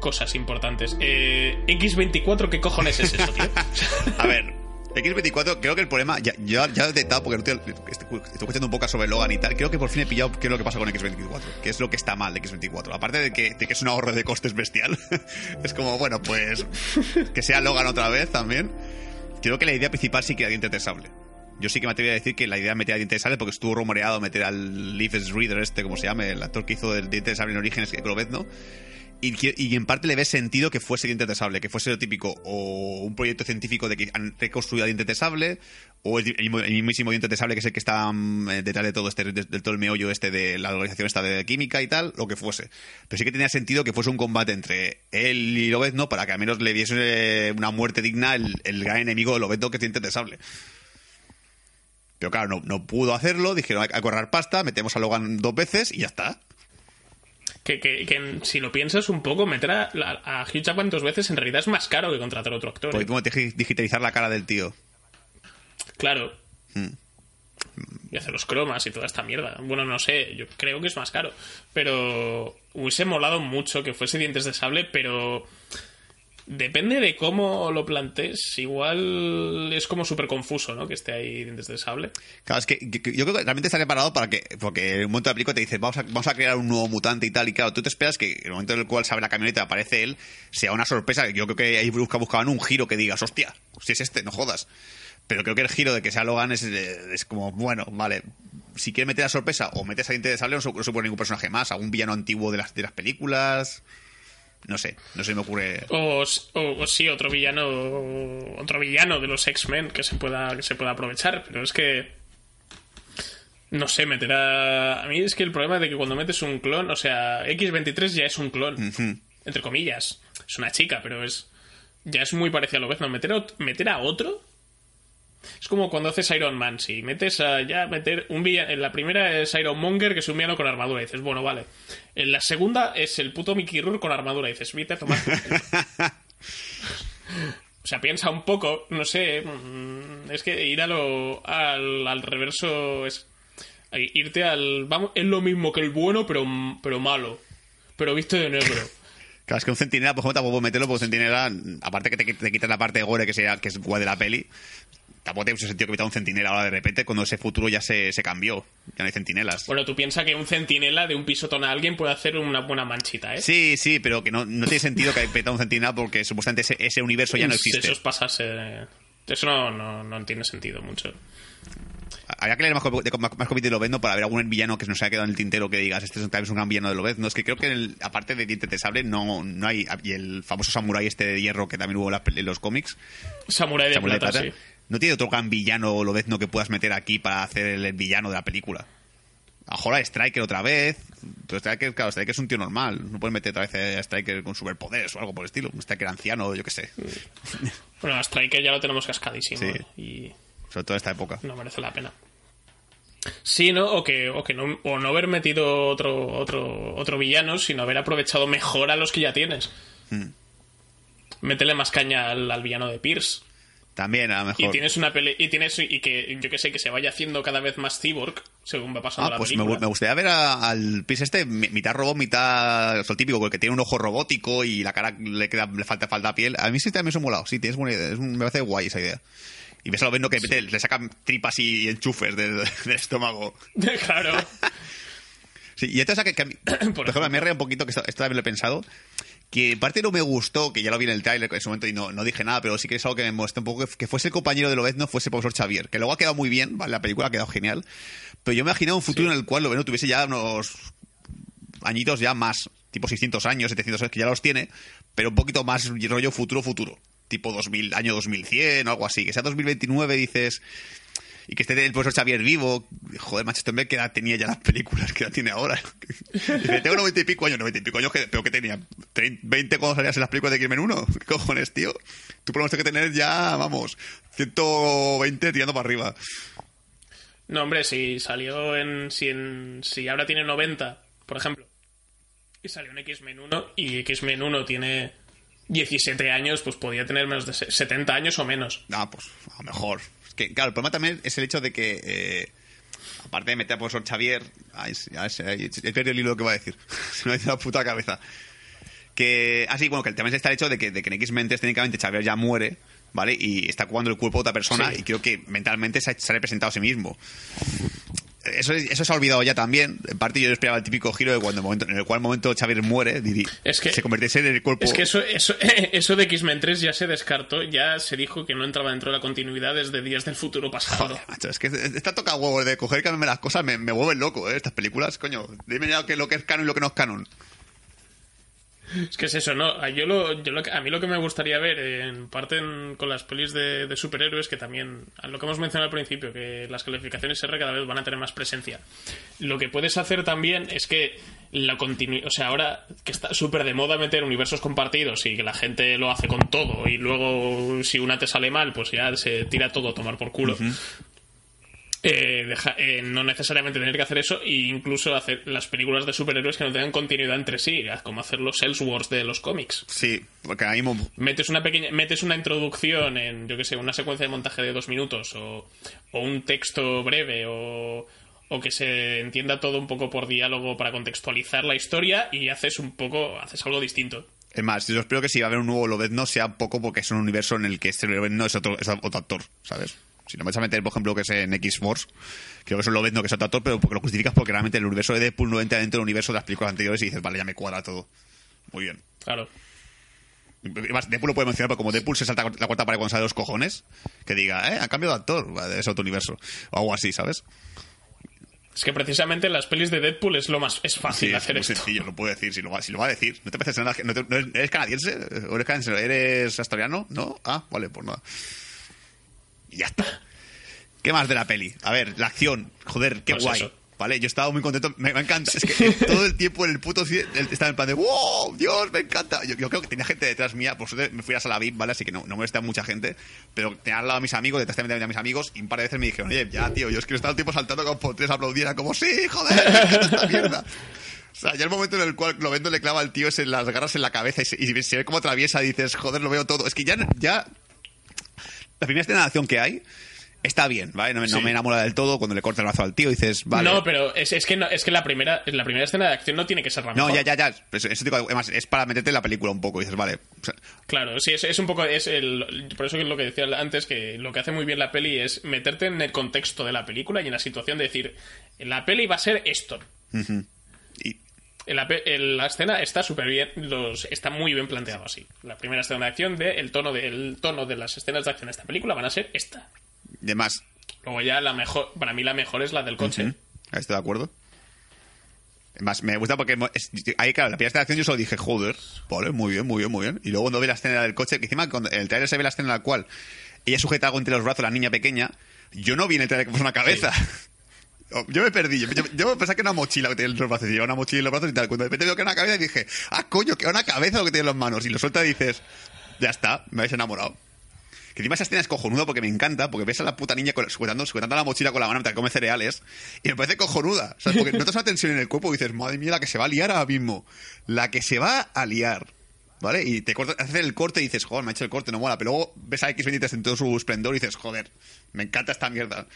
cosas importantes. Eh, X24, ¿qué cojones es eso, tío? A ver, X24, creo que el problema, ya, ya, ya he detectado porque estoy, estoy escuchando un poco sobre Logan y tal, creo que por fin he pillado qué es lo que pasa con X24, qué es lo que está mal de X24. Aparte de que, de que es un ahorro de costes bestial, es como, bueno, pues que sea Logan otra vez también. Creo que la idea principal sí que era diente de sable. Yo sí que me atreví a decir que la idea de meter a diente de sable porque estuvo rumoreado meter al Leafs Reader este, como se llama, el actor que hizo el diente de sable en Orígenes, que ¿no? Y, en parte le ves sentido que fuese Dientes de Sable, que fuese lo típico, o un proyecto científico de que han reconstruido a Dientes de Sable, o el, el, mismísimo Dientes de Sable que es el que está um, detrás de todo este, de, todo el meollo este de la organización esta de química y tal, lo que fuese. Pero sí que tenía sentido que fuese un combate entre él y Lobezno para que al menos le diese una muerte digna el, el gran enemigo de Lobezno que es Dientes de Sable. Pero claro, no, pudo hacerlo, dijeron que correr pasta, metemos a Logan dos veces y ya está. Que, que, que, si lo piensas un poco, meter a, a, Hugh Jackman dos veces en realidad es más caro que contratar a otro actor. Porque tú que digitalizar la cara del tío. Claro. Hmm. Y hacer los cromas y toda esta mierda. Bueno, no sé, yo creo que es más caro. Pero hubiese molado mucho que fuese dientes de sable, pero Depende de cómo lo plantees, igual es como súper confuso, ¿no? Que esté ahí dientes de sable. Claro, es que yo creo que realmente está preparado para que, porque en un momento de película te dice, vamos a, a crear un nuevo mutante y tal, y claro, tú te esperas que en el momento en el cual sabe la camioneta aparece él, sea una sorpresa. Yo creo que ahí busca, buscaban un giro que digas, hostia, si es este, no jodas. Pero creo que el giro de que sea Logan es, es como, bueno, vale, si quieres meter la sorpresa o metes a Dientes de Sable, no supone ningún personaje más, algún villano antiguo de las, de las películas. No sé, no se me ocurre. O, o, o sí, otro villano. Otro villano de los X-Men que se pueda. que se pueda aprovechar. Pero es que. No sé, meterá. A mí es que el problema es de que cuando metes un clon. O sea, X23 ya es un clon. Uh -huh. Entre comillas. Es una chica, pero es. Ya es muy parecido a lo vez. No, meter a, meter a otro. Es como cuando haces Iron Man, si metes a ya meter un villano. En la primera es Iron Monger, que es un villano con armadura. Y dices, bueno, vale. En la segunda es el puto Mickey Rourke con armadura. Y dices, vete a tomar. o sea, piensa un poco, no sé. Es que ir a lo, al, al reverso es. Irte al. Vamos, es lo mismo que el bueno, pero, pero malo. Pero viste de negro. Claro, es que un centinela, tampoco puedo meterlo, porque un centinela, aparte que te, te quitas la parte de gore que, sea, que es guay de la peli, tampoco tiene mucho sentido que meta un centinela ahora de repente cuando ese futuro ya se, se cambió. Ya no hay centinelas. Bueno, tú piensas que un centinela de un pisotón a alguien puede hacer una buena manchita, ¿eh? Sí, sí, pero que no, no tiene sentido que meta un centinela porque supuestamente ese, ese universo ya no existe. Eso es pasarse. Eso no, no, no tiene sentido mucho. Habría que leer más, más, más cómics de Lobezno para ver algún villano que nos haya quedado en el tintero que digas, este es tal vez un gran villano de Lobezno. Es que creo que, el, aparte de Dientes de Sable, no, no hay. Y el famoso Samurai este de hierro que también hubo en los cómics. Samurai de, Samurai plata, de plata, sí. No tiene otro gran villano Lobezno que puedas meter aquí para hacer el, villano de la película. Ahora Striker otra vez. Pero Striker, claro, Striker es un tío normal. No puedes meter otra vez a Striker con superpoderes o algo por el estilo. Un Striker anciano, yo qué sé. Bueno, a Striker ya lo tenemos cascadísimo. Sí. Y... Sobre todo en esta época. No merece la pena. Sí, ¿no? O que, o que no, o no haber metido otro, otro, otro villano, sino haber aprovechado mejor a los que ya tienes. Mm. Métele más caña al, al, villano de Pierce. También, a lo mejor. Y tienes una pele y tienes y que yo que sé que se vaya haciendo cada vez más cyborg según va pasando ah, la pues película. Me, me gustaría ver a, al Pierce este mitad robot, mitad el típico, el que tiene un ojo robótico y la cara le queda le falta falta piel. A mí sí también me ha molado. Sí, tienes buena idea. Es un, me parece guay esa idea. Y ves a lo viendo que sí. le sacan tripas y enchufes del, del estómago. claro. sí, y entonces, que, que a mí, por ejemplo, me reía un poquito, que esto, esto también lo he pensado, que en parte no me gustó, que ya lo vi en el trailer en ese momento y no, no dije nada, pero sí que es algo que me molestó un poco, que, que fuese el compañero de Lobezno, fuese profesor Xavier, que luego ha quedado muy bien, ¿vale? la película ha quedado genial, pero yo me imaginaba un futuro sí. en el cual Lobezno tuviese ya unos añitos ya más, tipo 600 años, 700 años, que ya los tiene, pero un poquito más rollo futuro-futuro tipo 2000, año 2100 o algo así, que sea 2029 dices y que esté el profesor Xavier vivo, joder, macho, este hombre que edad tenía ya las películas, que edad tiene ahora. Dice, tengo 90 y pico años, 90 y pico años, que, pero que tenía 30, 20 cuando salías en las películas de Crimen 1. ¿Qué cojones, tío? Tú por lo menos que tener ya, vamos, 120 tirando para arriba. No, hombre, si salió en si, en. si ahora tiene 90, por ejemplo, y salió en X-Men 1, y X-Men 1 tiene 17 años, pues podía tener menos de 70 años o menos. Ah, pues a lo mejor. Que, claro, el problema también es el hecho de que, eh, aparte de meter a profesor Xavier, ay, ya sé, he perdido el hilo que va a decir. Se me ha ido la puta cabeza. Que, así, ah, bueno, que también está el hecho de que, de que en X-Men técnicamente Xavier ya muere, ¿vale? Y está ocupando el cuerpo de otra persona Sí. y creo que mentalmente se ha, se ha representado a sí mismo. Eso, eso se ha olvidado ya también. En parte yo esperaba el típico giro de cuando momento, en el cual momento Xavier muere, Es que- se convirtiese en el cuerpo. Es que eso, eso, eso de X-Men 3 ya se descartó, ya se dijo que no entraba dentro de la continuidad desde días del futuro pasado. Joder, macho, es que está toca huevo de coger y cambiarme las cosas, me, me vuelven loco, ¿eh? Estas películas, coño. Dime ya que lo que es canon y lo que no es canon. Es que es eso, ¿no? A, yo lo, yo lo a mí lo que me gustaría ver, en parte con las pelis de, superhéroes, que también, lo que hemos mencionado al principio, que las calificaciones R cada vez van a tener más presencia. Lo que puedes hacer también es que la continu o sea, ahora que está súper de moda meter universos compartidos y que la gente lo hace con todo y luego si una te sale mal, pues ya se tira todo a tomar por culo. Eh, deja- eh, no necesariamente tener que hacer eso e incluso hacer las películas de superhéroes que no tengan continuidad entre sí, como hacer los Elseworlds de los cómics. Sí, porque mismo Metes una pequeña, metes una introducción en, yo que sé, una secuencia de montaje de dos minutos o, o un texto breve o, o que se entienda todo un poco por diálogo para contextualizar la historia y haces un poco, haces algo distinto. Es más, yo espero que si va a haber un nuevo Lobezno sea poco porque es un universo en el que este Lobezno es otro, es otro actor, ¿sabes? Si no me vas a meter, por ejemplo, que es en X-Force, creo que es un Lobezno que es otro actor, pero porque lo justificas porque realmente el universo de Deadpool no entra dentro del universo de las películas anteriores y dices, vale, ya me cuadra todo. Muy bien. Claro. Además, Deadpool lo puede mencionar, pero como Deadpool se salta la cuarta pared cuando sale de los cojones, que diga, eh, ha cambiado de actor, es otro universo. O algo así, ¿sabes? Es que precisamente en las pelis de Deadpool es lo más, es fácil Sí, es hacer muy esto. sencillo, lo puede decir, si lo, va, si lo va a decir. ¿No te parece nada? ¿No, te- no eres, eres canadiense? ¿O eres canadiense? ¿Eres australiano? ¿No? Ah, vale, pues nada. Y ya está. ¿Qué más de la peli? A ver, la acción. Joder, qué Pues guay. eso. Vale, yo estaba muy contento. Me, me encanta. Es que todo el tiempo en el puto cine estaba en plan de ¡Wow! ¡Dios, me encanta! Yo, yo creo que tenía gente detrás mía. Por suerte me fui a la sala VIP, ¿vale? Así que no, no molesté a mucha gente. Pero tenía al lado a mis amigos, detrás también a mis amigos. Y un par de veces me dijeron, oye, ya, tío, yo es que estaba todo el tiempo saltando como por tres aplaudiera. Como, ¡Sí, joder! me encanta esta mierda! O sea, ya el momento en el cual Lovendo le clava al tío es en las garras en la cabeza y se, y se ve cómo atraviesa y dices, joder, lo veo todo. Es que ya, ya la primera escena de acción que hay está bien, ¿vale? No, me- no Sí. me enamora del todo cuando le corta el brazo al tío dices, vale. No, pero es, es que, no, es que la, primera, la primera escena de acción no tiene que ser la No, mejor. ya, ya, ya. Eso, eso digo, además, es para meterte en la película un poco. Y dices, vale. o sea, Claro, sí, es, es un poco. Es el, por eso que es lo que decía antes, que lo que hace muy bien la peli es meterte en el contexto de la película y en la situación de decir, la peli va a ser esto. y, En la, pe- en la escena está súper bien, los, está muy bien planteado así. La primera escena de acción, de, el, tono de, el tono de las escenas de acción de esta película van a ser esta. demás. Luego ya la mejor, para mí la mejor es la del coche. Estoy de acuerdo. Además, me gusta porque es- ahí, claro, la primera escena de acción yo solo dije, joder, vale, muy bien, muy bien, muy bien. Y luego cuando ve la escena del coche, que encima cuando en el trailer se ve la escena en la cual ella sujeta algo entre los brazos, la niña pequeña, yo no vi en el trailer que fuese una cabeza. Yo me perdí. Yo, yo, yo pensaba que era una mochila que tenía en los brazos. Y llevaba una mochila en los brazos y tal. Cuando de repente veo que era una cabeza, dije, ah, coño, que era una cabeza lo que tiene en las manos. Y lo suelta y dices, ya está, me habéis enamorado. Que encima esa escena es cojonuda porque me encanta, porque ves a la puta niña con- sujetando, sujetando la mochila con la mano mientras come cereales, y me parece cojonuda. Sea, porque notas una tensión en el cuerpo y dices, madre mía, la que se va a liar ahora mismo. La que se va a liar. ¿Vale? Y te corta, haces el corte y dices, joder, me ha hecho el corte, no mola. Pero luego ves a X23 en todo su esplendor y dices, joder, me encanta esta mierda.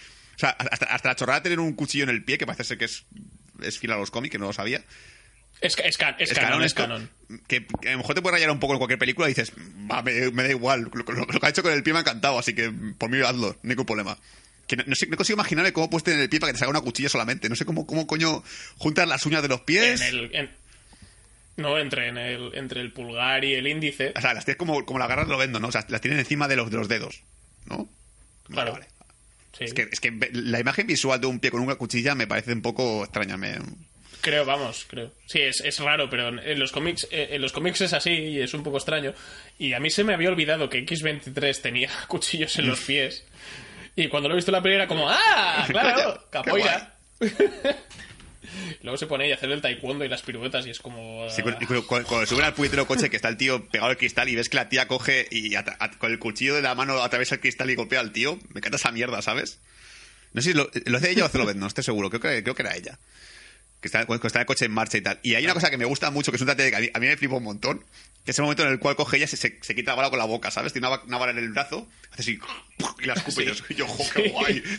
O sea, hasta, hasta la chorrada de tener un cuchillo en el pie, que parece ser que es, es fiel a los cómics, que no lo sabía. Es, es, es canon, es canon. Que, que a lo mejor te puede rayar un poco en cualquier película y dices, va, me, me da igual. Lo, lo- lo que ha hecho con el pie me ha encantado, así que por mí hazlo, ningún problema. Que no, no sé- no consigo imaginarme cómo puedes tener el pie para que te salga una cuchilla solamente. No sé cómo, cómo coño juntas las uñas de los pies. En el, en- no, entre, en el, entre el pulgar y el índice. O sea, las tienes como, como las garras lo vendo, ¿no? O sea, las tienes encima de los, de los dedos, ¿no? Vale, Claro. vale. Sí. Es que, es que la imagen visual de un pie con una cuchilla me parece un poco extraña. Me... Creo, vamos, creo. Sí, es, es raro, pero en los cómics eh, en los cómics es así y es un poco extraño. Y a mí se me había olvidado que X23 tenía cuchillos en los pies. Y cuando lo he visto en la peli era como, ¡ah! ¡Claro! ¡Capoeira! Luego se pone ahí a hacer el taekwondo y las piruetas y es como... Sí, cu- cu- cu- cuando, suben al puñetero coche que está el tío pegado al cristal y ves que la tía coge y at- con el cuchillo de la mano atraviesa el cristal y golpea al tío, me encanta esa mierda, ¿sabes? No sé si lo, lo hace ella o Zelobet, no estoy seguro, creo que, creo que era ella. Que está, cuando está el coche en marcha y tal. Y hay una cosa que me gusta mucho, que es un detalle que a mí, a mí me flipa un montón, que es el momento en el cual coge ella, se, se, se quita la bala con la boca, ¿sabes? Tiene una, una bala en el brazo, hace así, y la escupe y yo, y yo, jo, qué guay.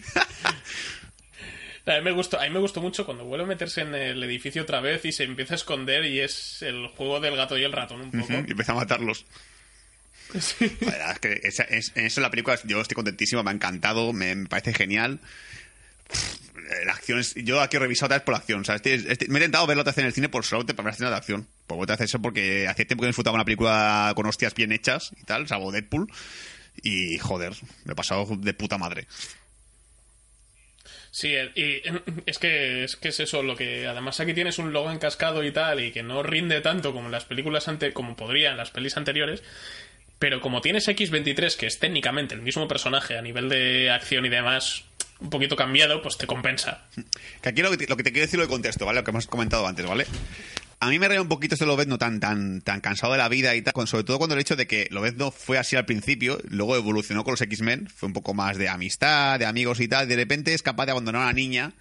A mí, me gustó, a mí me gustó mucho cuando vuelve a meterse en el edificio otra vez y se empieza a esconder y es el juego del gato y el ratón un poco. y empieza a matarlos. es que esa, es, en eso la película yo estoy contentísimo, me ha encantado, me, me parece genial. La acción es, yo aquí he revisado otra vez por la acción. Sea, este- este- me he intentado verlo otra vez en el cine por solamente para ver la escena de acción. Por otra vez eso porque hacía tiempo que no disfrutaba una película con hostias bien hechas y tal, salvo Deadpool. Y joder, me he pasado de puta madre. Sí, el- y es que, es que es eso, lo que además aquí tienes un logo encascado y tal, y que no rinde tanto como en las películas ante, como podría en las pelis anteriores, pero como tienes X23, que es técnicamente el mismo personaje a nivel de acción y demás, un poquito cambiado, pues te compensa. Que aquí lo que, te, lo que te quiero decir lo de contexto, ¿vale? Lo que hemos comentado antes, ¿vale? A mí me reía un poquito este Lobezno tan, tan, tan cansado de la vida y tal, con- sobre todo cuando el hecho de que Lobezno fue así al principio, luego evolucionó con los X-Men, fue un poco más de amistad, de amigos y tal, de repente es capaz de abandonar a una niña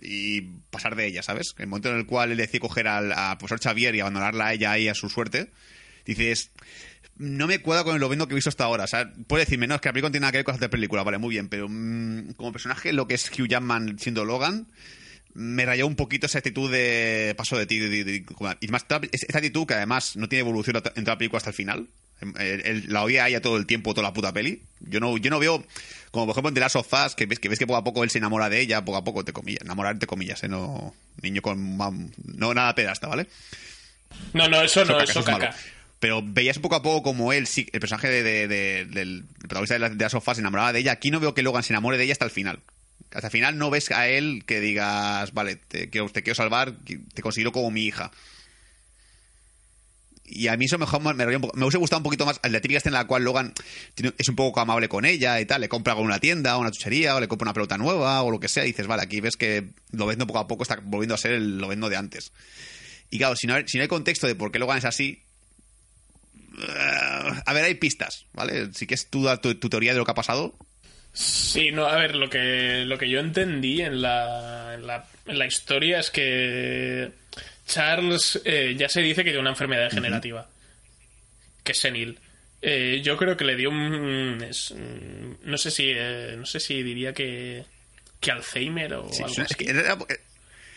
y pasar de ella, ¿sabes? El momento en el cual él decide coger al, a profesor Xavier y abandonarla a ella ahí a su suerte, dices, no me cuadra con el Lobezno que he visto hasta ahora. O sea, puede decirme, no, es que la película no tiene nada que ver con hacer película, vale, muy bien, pero mm, como personaje, lo que es Hugh Jackman siendo Logan, me rayó un poquito esa actitud de paso de ti. de- de- de- y más, esa actitud que además no tiene evolución en toda la película hasta el final. El- el- la oía a ella todo el tiempo, toda la puta peli. Yo no, yo no veo, como por ejemplo en The Last of Us, que ves, que ves que poco a poco él se enamora de ella, poco a poco, te comillas. Enamorar, entre comillas, ¿eh? No, niño con. mam- No, nada pedasta, ¿vale? No, no, eso no, caca, eso caca. Pero veías poco a poco como él, sí, el personaje de, de- de- del protagonista de la, de la sofá se enamoraba de ella. Aquí no veo que Logan se enamore de ella hasta el final. Hasta final no ves a él que digas, vale, te quiero, te quiero salvar, te considero como mi hija. Y a mí eso mejor me, me, me gustado un poquito más de típica escena en la cual Logan es un poco amable con ella y tal, le compra algo una tienda una chuchería o le compra una pelota nueva o lo que sea y dices, vale, aquí ves que Lobezno poco a poco está volviendo a ser el Lobezno de antes. Y claro, si no, hay- contexto de por qué Logan es así, eh, a ver, hay pistas, ¿vale? Quieres tú dar tu, tu teoría de lo que ha pasado. Sí, no, a ver, lo que, lo que yo entendí en la, en la, en la historia es que Charles eh, ya se dice que tiene una enfermedad degenerativa, que es senil. Eh, yo creo que le dio un... es- no sé si eh, no sé si diría que, que Alzheimer o Sí, algo es una- así, es que era- una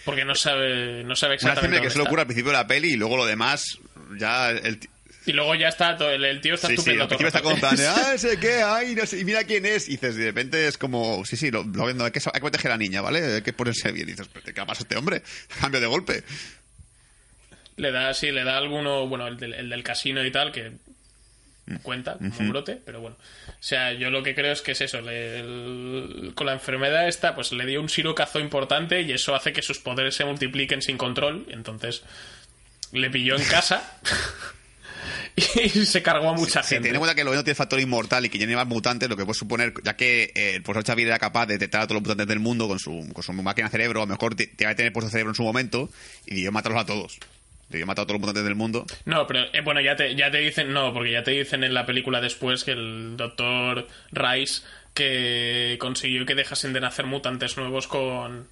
porque no sabe, no sabe exactamente que dónde solo está. ocurre al principio de la peli y luego lo demás ya el, Y luego ya está, todo- el, el tío está Sí, sí, estupendo. principio el está rato. como ah, sé qué, ay, no sé, y mira quién es. Y dices, de repente es como, sí, sí, lo, lo viendo, hay que, hay que proteger a la niña, ¿vale? Hay que ponerse bien. Y dices, ¿pero ¿qué ha pasado a este hombre? Cambio de golpe. Le da, sí, le da alguno, bueno, el del, el del casino y tal, que cuenta como un brote, pero bueno. O sea, yo lo que creo es que es eso, le- el- con la enfermedad esta, pues le dio un sirocazo importante y eso hace que sus poderes se multipliquen sin control, entonces le pilló en casa y se cargó a mucha gente. teniendo en cuenta que lo no tiene factor inmortal y que ya más mutantes, lo que puede suponer, ya que eh, el profesor Xavier era capaz de detectar a todos los mutantes del mundo con su, con su máquina cerebro, a lo mejor te, te va a tener puesto cerebro en su momento y debió matarlos a todos. Debió matar a todos los mutantes del mundo. No, pero eh, bueno, ya te, ya te dicen, no, porque ya te dicen en la película después que el doctor Rice que consiguió que dejasen de nacer mutantes nuevos con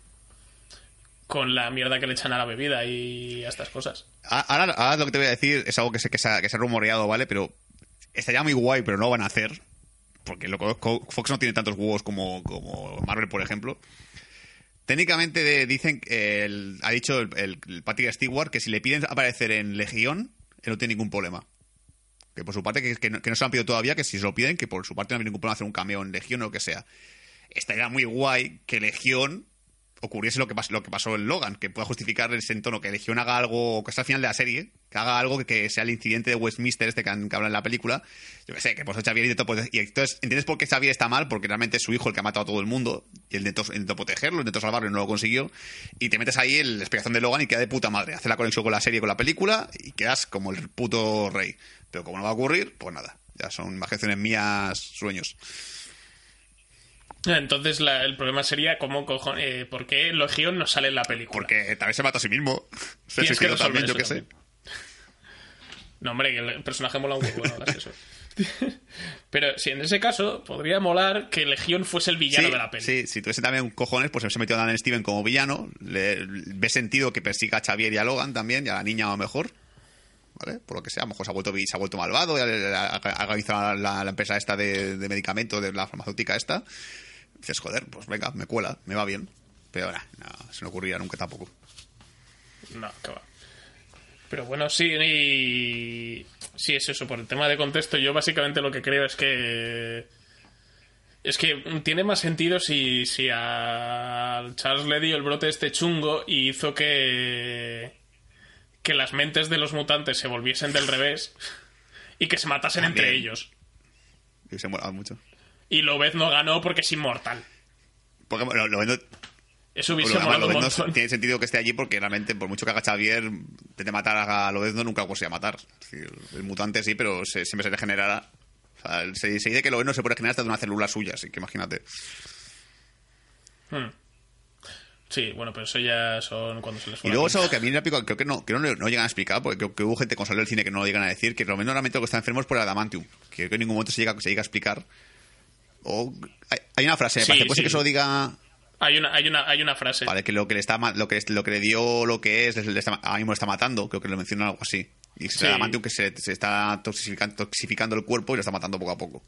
con la mierda que le echan a la bebida y a estas cosas. Ahora, lo que te voy a decir es algo que se, que se, ha, rumoreado, ¿vale? Pero estaría muy guay, pero no lo van a hacer. Porque lo, Fox no tiene tantos huevos como, como Marvel, por ejemplo. Técnicamente dicen, ha dicho el, Patrick Stewart que si le piden aparecer en Legión, él no tiene ningún problema. Que por su parte, que, no, que no se lo han pedido todavía, que si se lo piden, que por su parte no hay ningún problema hacer un cameo en Legión o lo que sea. Estaría muy guay que Legión ocurriese lo que, pas- lo que pasó en Logan, que pueda justificar ese entorno, que Legión haga algo, que está al final de la serie, que haga algo que, sea el incidente de Westminster este que, que habla en la película. Yo que sé, que pues Xavier intentó prote- Y entonces, ¿entiendes por qué Xavier está mal? Porque realmente es su hijo el que ha matado a todo el mundo, y él intentó, intentó protegerlo, intentó salvarlo y no lo consiguió. Y te metes ahí en la explicación de Logan y queda de puta madre. Hace la conexión con la serie, con la película, y quedas como el puto rey. Pero como no va a ocurrir, pues nada. Ya son imaginaciones mías, sueños. Entonces la- el problema sería cómo cojon- eh, por qué Legión no sale en la película. Porque tal vez se mata a sí mismo. Se suicidó también, yo qué sé. también. No, hombre, que el personaje mola un huevo, no hagas eso. Pero si en ese caso podría molar que Legión fuese el villano Sí, de la peli. sí, si tuviese también cojones, pues se metió a Dan Steven como villano. Le, ve sentido que persiga a Xavier y a Logan también, y a la niña a lo mejor. ¿Vale? Por lo que sea, a lo mejor se ha vuelto, se ha vuelto malvado, ha organizado la, la empresa esta de, de medicamentos, de la farmacéutica esta. Dices, joder, pues venga, me cuela, me va bien. Pero ahora, no, se no ocurría nunca tampoco. No, que va. Pero bueno, sí, y... Sí, es eso. Por el tema de contexto, yo básicamente lo que creo es que... Es que tiene más sentido si, si a Charles le dio el brote este chungo y hizo que... que las mentes de los mutantes se volviesen del revés y que se matasen También. entre ellos. Y se mola mucho. Y Lobez no ganó porque es inmortal. Porque bueno, lo. Eso hubiese Bueno, molado un montón. tiene sentido que esté allí porque realmente, por mucho que haga Xavier, de matar a Lobezno nunca lo consigue matar. Decir, el mutante sí, pero se- siempre se regenerará. O sea, se, se dice que Lobezno se puede regenerar hasta de una célula suya, así que imagínate. Hmm. Sí, bueno, pero eso ya son cuando se les Y fue la luego es algo que a mí la película creo que no, que no, no llegan a explicar, porque creo que hubo gente con salió del cine que no lo llegan a decir, que realmente normalmente lo que está enfermo es por el adamantium, que creo que en ningún momento se llega, se llega a explicar. O hay, hay una frase, me Sí, parece, puede sí. que eso lo diga Hay una, hay una, hay una frase. Vale, que lo que le está lo que lo que le dio lo que es, le está, ahora mismo le está matando, creo que lo menciona algo así. Y se Sí. adamantium que se, se está toxificando, toxificando el cuerpo y lo está matando poco a poco.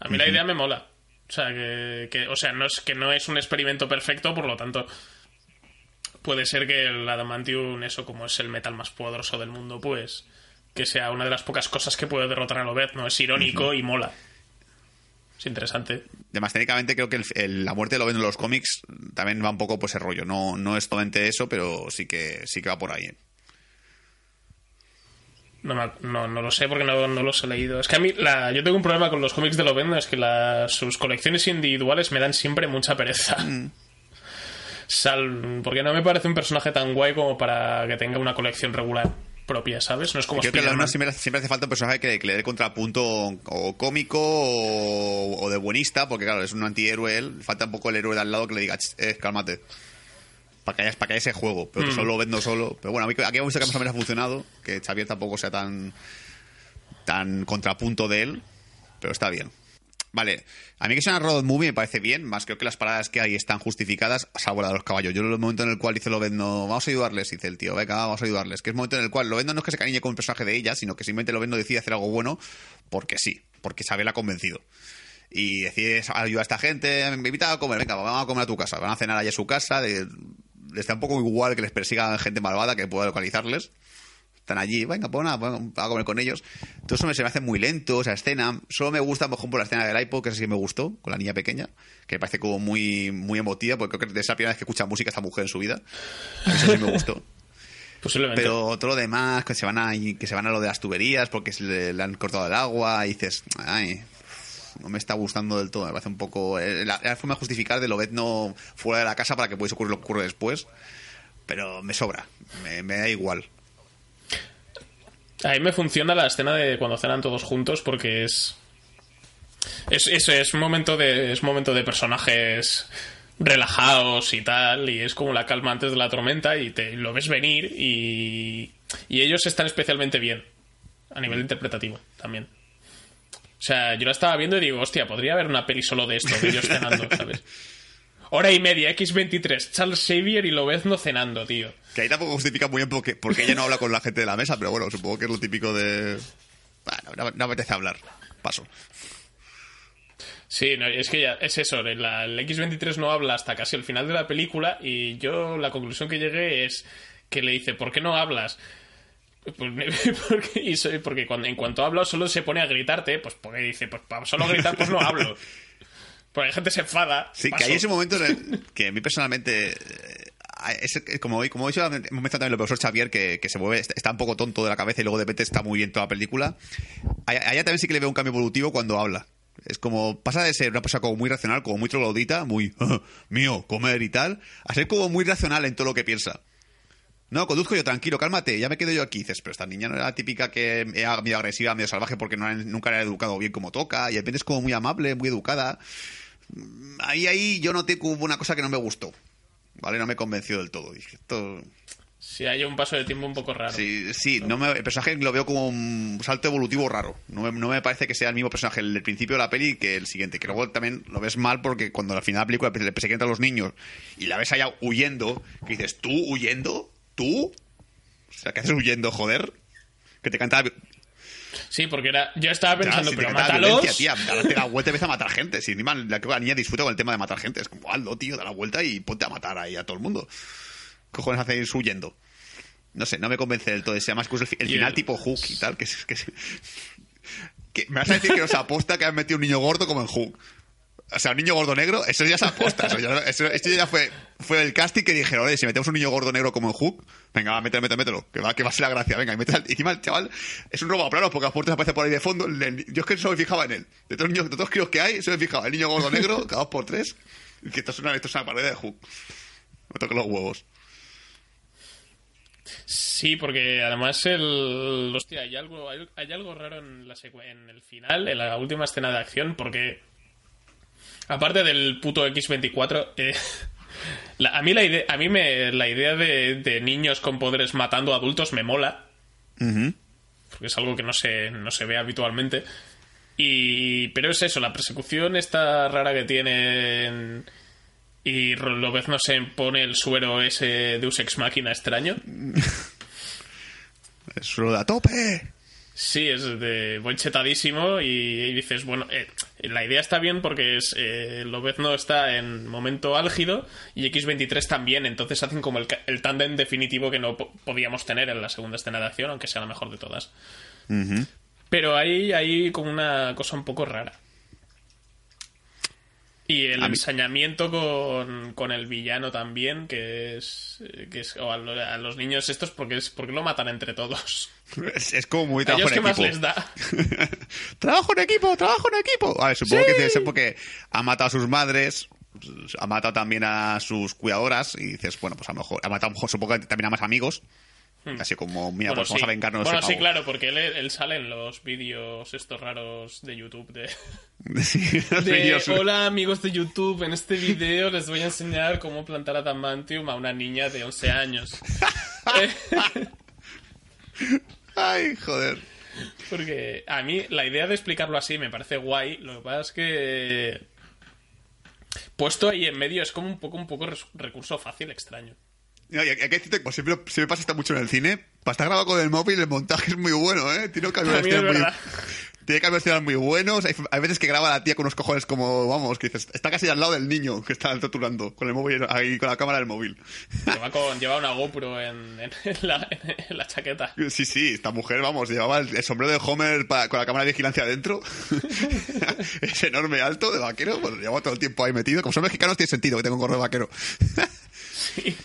A mí la idea me mola. O sea, que, que- o sea, no es que no es un experimento perfecto, por lo tanto, puede ser que el Adamantium, eso como es el metal más poderoso del mundo, pues que sea una de las pocas cosas que puede derrotar a Lobez, ¿no? Es irónico y mola. Es interesante. Además, técnicamente creo que el- el- la muerte lo ven en los cómics también va un poco por ese rollo. No, no es totalmente eso, pero sí que sí que va por ahí. ¿eh? No, no, no lo sé porque no, no los he leído. Es que a mí, la, yo tengo un problema con los cómics de Lobezno, es que sus colecciones individuales me dan siempre mucha pereza. Sal, porque no me parece un personaje tan guay como para que tenga una colección regular propia, ¿sabes? No es como Creo que a Spider-Man. Lobezno siempre, siempre hace falta un personaje que, que le dé el contrapunto o cómico o, o de buenista, porque claro, es un antihéroe él. Falta un poco el héroe de al lado que le diga, "Ch, eh, cálmate. Para que haya, para que haya ese juego, pero que Mm. solo vendo solo. Pero bueno, a mí aquí hemos visto que más o menos ha funcionado, que Xavier tampoco sea tan, tan contrapunto de él, pero está bien. Vale, a mí que sea una road movie me parece bien, más creo que las paradas que hay están justificadas, salvo la de los caballos. Yo en el momento en el cual dice Lobezno, vamos a ayudarles, dice el tío, venga, vamos a ayudarles, que es el momento en el cual Lobezno no es que se cariñe con un personaje de ella, sino que simplemente Lobezno decide hacer algo bueno porque sí, porque Isabel ha convencido. Y decide ayudar a esta gente, me invita a comer, venga, vamos a comer a tu casa, van a cenar allá a su casa, les da un poco igual que les persiga gente malvada que pueda localizarles están allí, venga, pues nada, vamos a comer con ellos. Todo eso me, se me hace muy lento, esa escena. Solo me gusta, por ejemplo, la escena del iPod, que esa sí me gustó, con la niña pequeña, que me parece como muy, muy emotiva, porque creo que es la primera vez que escucha música esta mujer en su vida. Eso sí me gustó. Posiblemente. Pero todo lo demás, que se van a, que se van a lo de las tuberías porque se le, le han cortado el agua, y dices, ay, no me está gustando del todo. Me parece un poco. eh, La, la forma de justificar de Lobezno fuera de la casa para que pudiese ocurrir lo que ocurre después. Pero me sobra, me, me da igual. A mí me funciona la escena de cuando cenan todos juntos porque es. Es, es un momento de. Es momento de personajes relajados y tal. Y es como la calma antes de la tormenta. Y te lo ves venir. Y. Y ellos están especialmente bien. A nivel interpretativo también. O sea, yo la estaba viendo y digo, hostia, podría haber una peli solo de esto, de ellos cenando, ¿sabes? Hora y media, X23, Charles Xavier y Lobezno cenando, tío. Que ahí tampoco justifica muy bien porque, porque ella no habla con la gente de la mesa, pero bueno, supongo que es lo típico de. Bueno, no, no apetece hablar. Paso. Sí, no, es que ya es eso. la- el X23 no habla hasta casi el final de la película y yo la conclusión que llegué es que le dice, ¿por qué no hablas? Pues, porque, porque cuando, en cuanto hablo solo se pone a gritarte, pues porque dice, pues para solo gritar pues no hablo. Porque la gente se enfada. Sí, que paso. hay ese momento en el que a mí personalmente. eh, es- como, como he dicho, hemos mencionado también el profesor Xavier, que, que se mueve, está un poco tonto de la cabeza y luego de repente está muy bien toda la película. A a ella también sí que le veo un cambio evolutivo cuando habla. Es como, pasa de ser una persona como muy racional, como muy troglodita, muy mío, comer y tal, a ser como muy racional en todo lo que piensa. No, conduzco yo tranquilo, cálmate, ya me quedo yo aquí. Dices, pero esta niña no era la típica que era medio agresiva, medio salvaje porque no era- nunca era educado bien como toca, y de repente es como muy amable, muy educada. Ahí, ahí yo noté que hubo una cosa que no me gustó. ¿Vale? No me convenció del todo. Dije, esto... Sí, hay un paso de tiempo un poco raro. Sí, sí no me- el personaje lo veo como un salto evolutivo raro. No me, no me parece que sea el mismo personaje el del principio de la peli que el siguiente. Que luego también lo ves mal porque cuando al final de la película le persiguen a los niños y la ves allá huyendo, que dices, ¿tú huyendo? ¿Tú? O sea, ¿qué haces huyendo, joder? Que te canta Sí, porque era, yo estaba Ya, pensando, te pero mátalos. tía, date la vuelta y empieza a matar gente. Si encima la, la niña disfruta con el tema de matar gente. Es como, hazlo, tío, da la vuelta y ponte a matar ahí a todo el mundo. ¿Qué cojones hacéis huyendo? no sé, no me convence del todo. Además, el, el final el- tipo Hook y tal, que es... Que, que me vas a decir que os aposta que han metido un niño gordo como en Hook. O sea, un niño gordo negro, eso ya se aposta. Eso ya, esto ya fue, fue el casting que dijeron, oye, si metemos un niño gordo negro como en Hook, venga, mételo, mételo, que va, que va a ser la gracia, venga, y mete al- encima el chaval es un robo a planos porque a puertas aparece por ahí de fondo. el- yo es que solo me fijaba en él. De todos los niños, de todos los críos que hay, solo me fijaba. El niño gordo negro, cada dos por tres, y que esto es una, esto es una parodia de Hook. Me toque los huevos. Sí, porque además el. Hostia, hay algo, hay, hay algo raro en, la en el final, en la última escena de acción, porque. Aparte del puto X24, eh, la- a mí, la idea, a mí me, la idea de, de niños con poderes matando a adultos me mola, porque es algo que no se, no se ve habitualmente. Y, pero es eso, la persecución esta rara que tienen. Y Lobez no se pone el suero ese Deus Ex Máquina extraño. Es solo de a tope. Sí, es de voy chetadísimo y, y dices, bueno, eh, la idea está bien porque es eh, Lobezno está en momento álgido y X23 también, entonces hacen como el, el tándem definitivo que no po- podíamos tener en la segunda escena de acción, aunque sea la mejor de todas. Pero hay, hay como una cosa un poco rara. Y el ensañamiento con, con el villano también, que es, que es o a, lo- a los niños estos, porque es porque lo matan entre todos. Es, es como muy ¿A trabajo en qué equipo. más les da? trabajo en equipo, trabajo en equipo. A ver, supongo que debe ser porque ha matado a sus madres, ha matado también a sus cuidadoras y dices, bueno, pues a lo mejor ha matado a lo mejor, supongo que también a más amigos. Así como, mira, Hmm. Bueno, pues vamos a vengarnos de Bueno, sí, claro, porque él, él sale en los vídeos estos raros de YouTube de... Sí, los de, vídeos- Hola amigos de YouTube, en este vídeo les voy a enseñar cómo plantar adamantium a una niña de 11 años. Eh, Ay, joder. porque a mí la idea de explicarlo así me parece guay, lo que pasa es que... Puesto ahí en medio es como un poco un poco recurso fácil extraño. No, y hay que decirte, como siempre, siempre pasa esto mucho en el cine, para estar grabado con el móvil, el montaje es muy bueno, ¿eh? Tiene cambios de También es escena muy, tiene muy buenos. Hay, hay veces que graba la tía con unos cojones como, vamos, que dices, está casi al lado del niño que está torturando, con el móvil, ahí, con la cámara del móvil. Lleva, con, lleva una GoPro en, en- la, en la chaqueta. Sí, sí, esta mujer, vamos, llevaba el, el sombrero de Homer pa- con la cámara de vigilancia adentro. es enorme, alto, de vaquero, pues lo llevaba todo el tiempo ahí metido. Como son mexicanos, tiene sentido que tenga un gorro de vaquero. sí,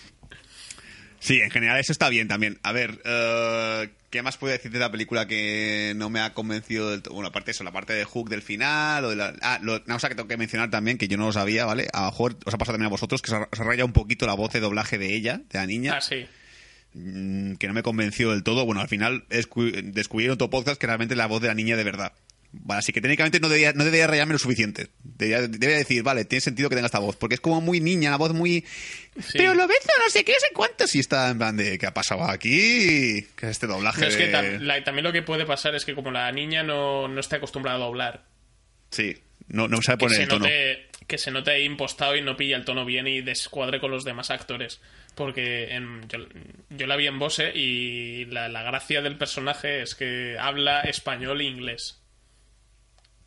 en general eso está bien también. A ver, eh, ¿qué más puedo decir de la película que no me ha convencido del todo? Bueno, aparte de eso, la parte de Hook del final, o de la... Ah, lo- una cosa que tengo que mencionar también, que yo no lo sabía, ¿vale? A lo mejor os ha pasado también a vosotros, que se ha, rayado un poquito la voz de doblaje de ella, de la niña. Ah, sí. Mm, que no me convenció del todo. Bueno, al final escu- descubrí en otro podcast que realmente es la voz de la niña de verdad. Vale, así que técnicamente no debería, no debería rayarme lo suficiente. Debería, debería decir, vale, tiene sentido que tenga esta voz. Porque es como muy niña, la voz muy... Sí. Pero lo ves, no sé qué, no sé cuánto. Si está en plan de, ¿qué ha pasado aquí? ¿Qué es este doblaje? No, es que de- tam- la- también lo que puede pasar es que como la niña no, no está acostumbrada a doblar, Sí, no, no sabe poner el tono. note, que se note ahí impostado y no pilla el tono bien y descuadre con los demás actores. Porque en- yo, yo la vi en Bose y la, la gracia del personaje es que habla español e inglés.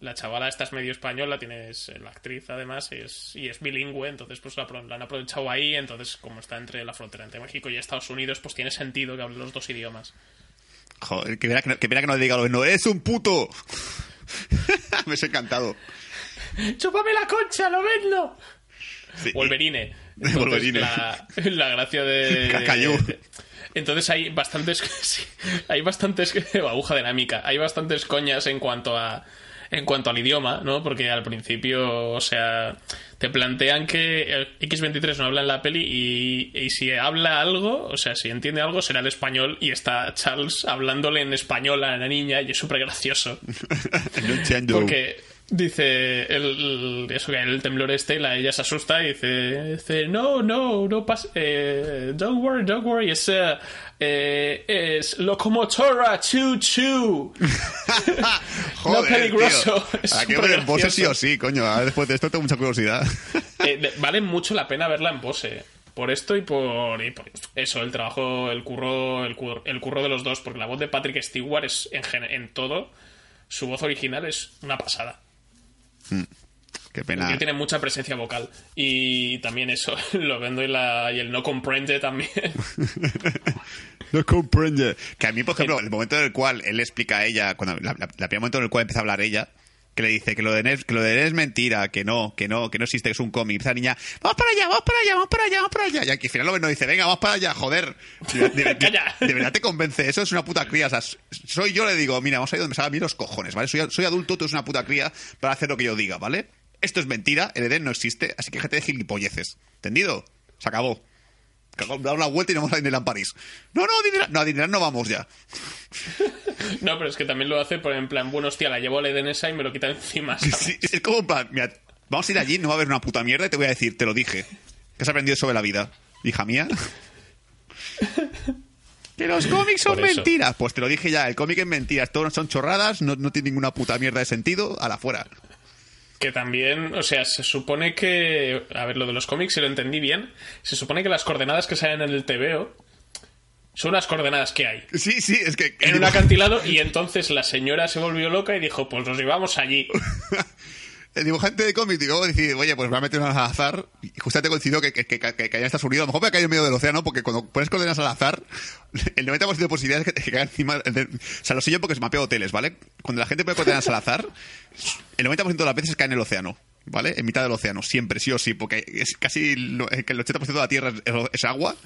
La chavala esta es medio española, tienes la actriz además y es, y es bilingüe, entonces pues la, han aprovechado ahí, entonces como está entre la frontera entre México y Estados Unidos, pues tiene sentido que hable los dos idiomas. Joder, que mira que, no- que, que no le diga lo no, ¡es un puto! me ha encantado. ¡Chúpame la concha, lo vendo! Sí. Wolverine. Entonces, Wolverine. La, la gracia de. Cacayú. Entonces hay bastantes. sí, hay bastantes. Aguja dinámica. Hay bastantes coñas en cuanto a. En cuanto al idioma, ¿no? Porque al principio, o sea, te plantean que el X23 no habla en la peli y, y si habla algo, o sea, si entiende algo, será el español y está Charles hablándole en español a la niña y es súper gracioso. No entiendo. Porque dice el, eso que el temblor este, la, ella se asusta y dice, dice no, no, no pasa, eh, don't worry, don't worry, es, eh, eh, es locomotora, chu chu. Joder, no peligroso. tío. Que ver en Bose sí o sí, coño. Ahora después de esto tengo mucha curiosidad. Eh, de- vale mucho la pena verla en pose. Por esto y por, y por eso, el trabajo, el curro, el curro, el curro de los dos, porque la voz de Patrick Stewart es en, en todo, su voz original es una pasada. Qué pena. Él tiene mucha presencia vocal. Y también eso, lo vendo y, la, y el no comprende también. no comprende. Que a mí, por ejemplo, el momento en el cual él explica a ella, cuando la, la, la primer momento en el cual empieza a hablar ella, que le dice que lo de Ned, que lo de Ned es mentira, que no, que no, que no existe, que es un cómic. Esa niña, vamos para allá, vamos para allá, vamos para allá, vamos para allá. Y aquí al final lo no dice, venga, vamos para allá, joder. De, de- de- Calla. de verdad te convence, eso es una puta cría. O sea, soy yo, le digo, mira, vamos a ir donde me salgan a mí los cojones, ¿vale? Soy, soy adulto, tú eres una puta cría para hacer lo que yo diga, ¿vale? Esto es mentira, el Edén no existe, así que déjate de gilipolleces. ¿Entendido? Se acabó. Da una vuelta y nos vamos a Disneyland París. No, no, a Disneyland, no, a Disneyland no vamos ya. No, pero es que también lo hace por en plan, bueno, hostia, la llevo a la Edenesa y me lo quita encima. es como en plan, mira, vamos a ir allí, no va a haber una puta mierda y te voy a decir, te lo dije. ¿Qué has aprendido sobre la vida? Hija mía. Que los cómics son mentiras. Pues te lo dije ya, el cómic es mentiras, todos son chorradas, no, no tiene ninguna puta mierda de sentido, a la fuera. Que también, o sea, se supone que. A ver, lo de los cómics, si lo entendí bien. Se supone que las coordenadas que salen en el TVO son las coordenadas que hay. Sí, sí, es que... En un acantilado, y entonces la señora se volvió loca y dijo: Pues nos llevamos allí. El dibujante de cómic, digo, decir, oye, pues voy a meter unas al azar. Y justamente coincidió que, que, que, que, en Estados Unidos. A lo mejor me ha caído en medio del océano, porque cuando pones coordenadas al azar, el 90% de posibilidades es que, caiga encima. de- o sea, lo sé yo porque se mapea hoteles, ¿vale? Cuando la gente pone coordenadas al azar, el 90% de las veces cae en el océano, ¿vale? En mitad del océano, siempre, sí o sí, porque es casi es el 80% de la tierra es, es agua.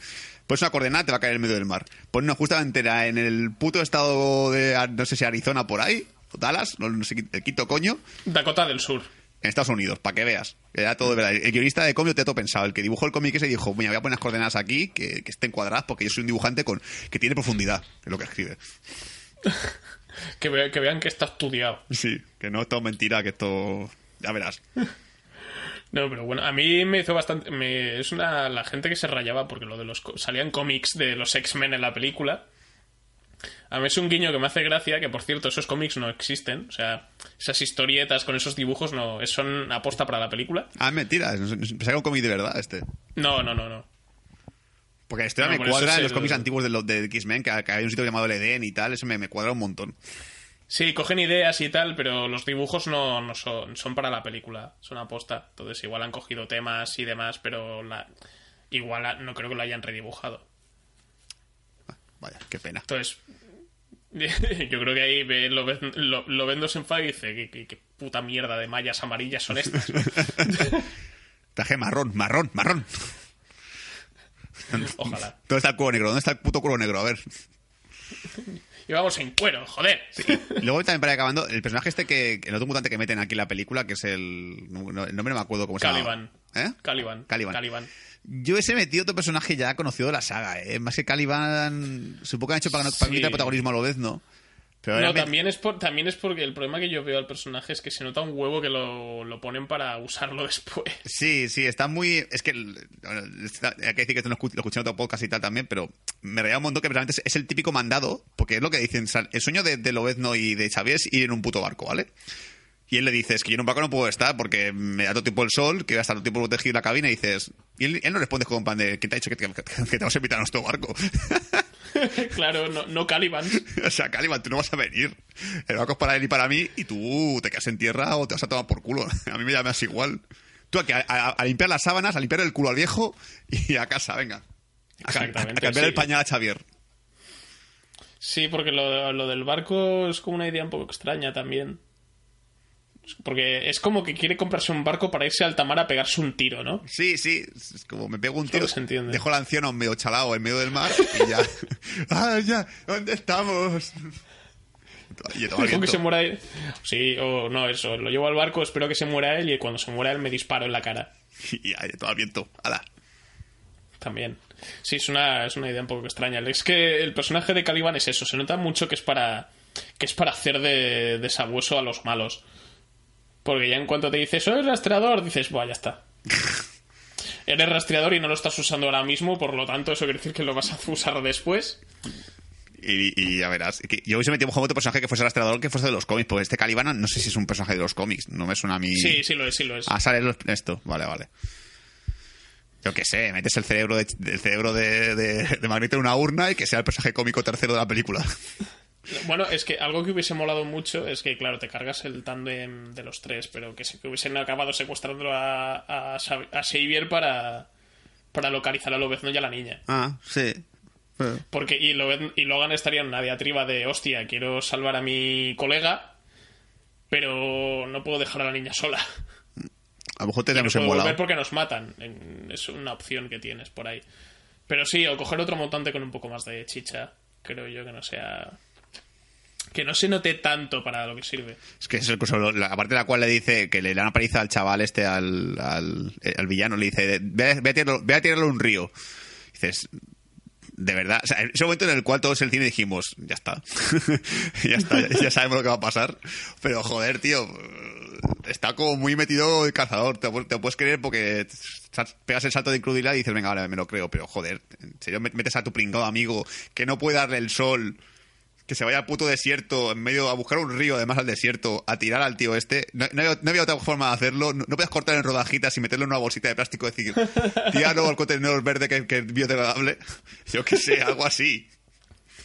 Pones una coordenada, te va a caer en medio del mar. Pones una justamente era en el puto estado de, no sé si Arizona por ahí, o Dallas, no, no sé, el quinto coño Dakota del Sur. En Estados Unidos, para que veas. Era todo de verdad. El guionista de cómic te todo pensado. El que dibujó el cómic ese dijo, mira, voy a poner las coordenadas aquí, que, que estén cuadradas, porque yo soy un dibujante con que tiene profundidad en lo que escribe. Que, ve- que vean que está estudiado. Sí, que no es todo mentira, que esto... Ya verás. No, pero bueno, a mí me hizo bastante. Me, es una. La gente que se rayaba porque lo de los. Salían cómics de los X-Men en la película. A mí es un guiño que me hace gracia, que por cierto, esos cómics no existen. O sea, esas historietas con esos dibujos no son aposta para la película. Ah, mentira. Pensaba que un cómic de verdad este. No, no, no, no. Porque la historia No, me cuadra en los cómics antiguos de, los de X-Men, que, que hay un sitio llamado el Edén y tal, eso me, me cuadra un montón. Sí, cogen ideas y tal, pero los dibujos no, no son, son para la película, son aposta. Entonces, igual han cogido temas y demás, pero la, igual no creo que lo hayan redibujado. Vaya, qué pena. Entonces, yo creo que ahí ve- lo, lo, lo ven dos en y dice: ¿qué, qué, qué puta mierda de mallas amarillas son estas? Traje marrón, marrón, marrón. Ojalá. ¿Dónde está el cuero negro? ¿Dónde está el puto cuero negro? A ver. Y vamos en cuero, joder. Luego también para ir acabando, el personaje este que, el otro mutante que meten aquí en la película, que es el, no- el nombre no me acuerdo cómo se llama. Caliban. ¿Eh? Caliban. Caliban. Caliban. Yo ese metido otro personaje ya conocido de la saga, ¿eh? Más que Caliban, supongo que han hecho para, para Sí. quitar protagonismo a lo vez, ¿no? Pero No, también es, por, también es porque el problema que yo veo al personaje es que se nota un huevo que lo, lo ponen para usarlo después. Sí, sí, está muy... Es que... el- bueno, está- hay que decir que esto lo escu- lo escuché en otro podcast y tal también, pero me reía un montón que realmente es, el típico mandado, porque es lo que dicen, el sueño de, de Lobezno y de Xavier es ir en un puto barco, ¿vale? Y él le dice, es que yo en un barco no puedo estar porque me da todo tiempo el sol, que voy a estar todo tiempo protegido en la cabina, y dices... Y él, él no responde con pan de, ¿quién te ha dicho que te, que te a invitar a nuestro barco? claro, no, no Caliban. o sea, Caliban, tú no vas a venir. El barco es para él y para mí, y tú te quedas en tierra o te vas a tomar por culo. A mí me llamas igual. Tú a, a- a limpiar las sábanas, a limpiar el culo al viejo y a casa, venga. A, a- Exactamente, a cambiar sí. el pañal a Xavier. Sí, porque lo, lo del barco es como una idea un poco extraña también. Porque es como que quiere comprarse un barco para irse a alta mar a pegarse un tiro, ¿no? Sí, sí, es como me pego un tiro, se entiende. dejo al anciano medio chalado en medio del mar y ya. ¡Ah, ya! ¿Dónde estamos? Dejo que se muera él. Sí, o no, eso. Lo llevo al barco, espero que se muera él y cuando se muera él me disparo en la cara. Y ya, todo al viento. ¡Hala! También. Sí, es una, es una idea un poco extraña. Es que el personaje de Caliban es eso. Se nota mucho que es para que es para hacer de, de sabueso a los malos. Porque ya en cuanto te dice, soy rastreador, dices, buah, ya está. Eres rastreador y no lo estás usando ahora mismo, por lo tanto, eso quiere decir que lo vas a usar después. Y, y ya verás. Yo hubiese metido un otro personaje que fuese rastreador que fuese de los cómics, porque este Caliban no sé si es un personaje de los cómics. No me suena a mí. Sí, sí lo es, sí lo es. Ah, sale los- esto. Vale, vale. Yo qué sé, metes el cerebro de, el cerebro de, de, de Magneto en una urna y que sea el personaje cómico tercero de la película. Bueno, es que algo que hubiese molado mucho es que, claro, te cargas el tándem de los tres, pero que, se- que hubiesen acabado secuestrándolo a, a, Xavier para, para localizar a Lobezno y a la niña. Ah, sí. Porque y, y Logan estaría en una diatriba de, hostia, quiero salvar a mi colega, pero no puedo dejar a la niña sola. A lo mejor te No tenemos puedo volver porque nos matan. Es una opción que tienes por ahí. Pero sí, o coger otro montante con un poco más de chicha. Creo yo que no sea. Que no se note tanto para lo que sirve. Es que es el curso, la parte de la cual le dice que le dan una paliza al chaval este, al, al, eh, villano, le dice, ve, ve a tirarlo, ve a tirarlo un río. dices, de verdad, o sea, ese momento en el cual todos en el cine dijimos, ya está, ya está, ya, sabemos lo que va a pasar. Pero joder, tío, está como muy metido el cazador, te, te puedes creer porque pegas el salto de incredulidad y dices, venga, vale, me lo creo, pero joder, en serio metes a tu pringado amigo que no puede darle el sol que se vaya al puto desierto, en medio, a buscar un río, además al desierto, a tirar al tío este. No, no había, no había otra forma de hacerlo. No, no puedes cortar en rodajitas y meterlo en una bolsita de plástico y decir, tíralo al contenedor verde que, que es biodegradable. Yo qué sé, algo así.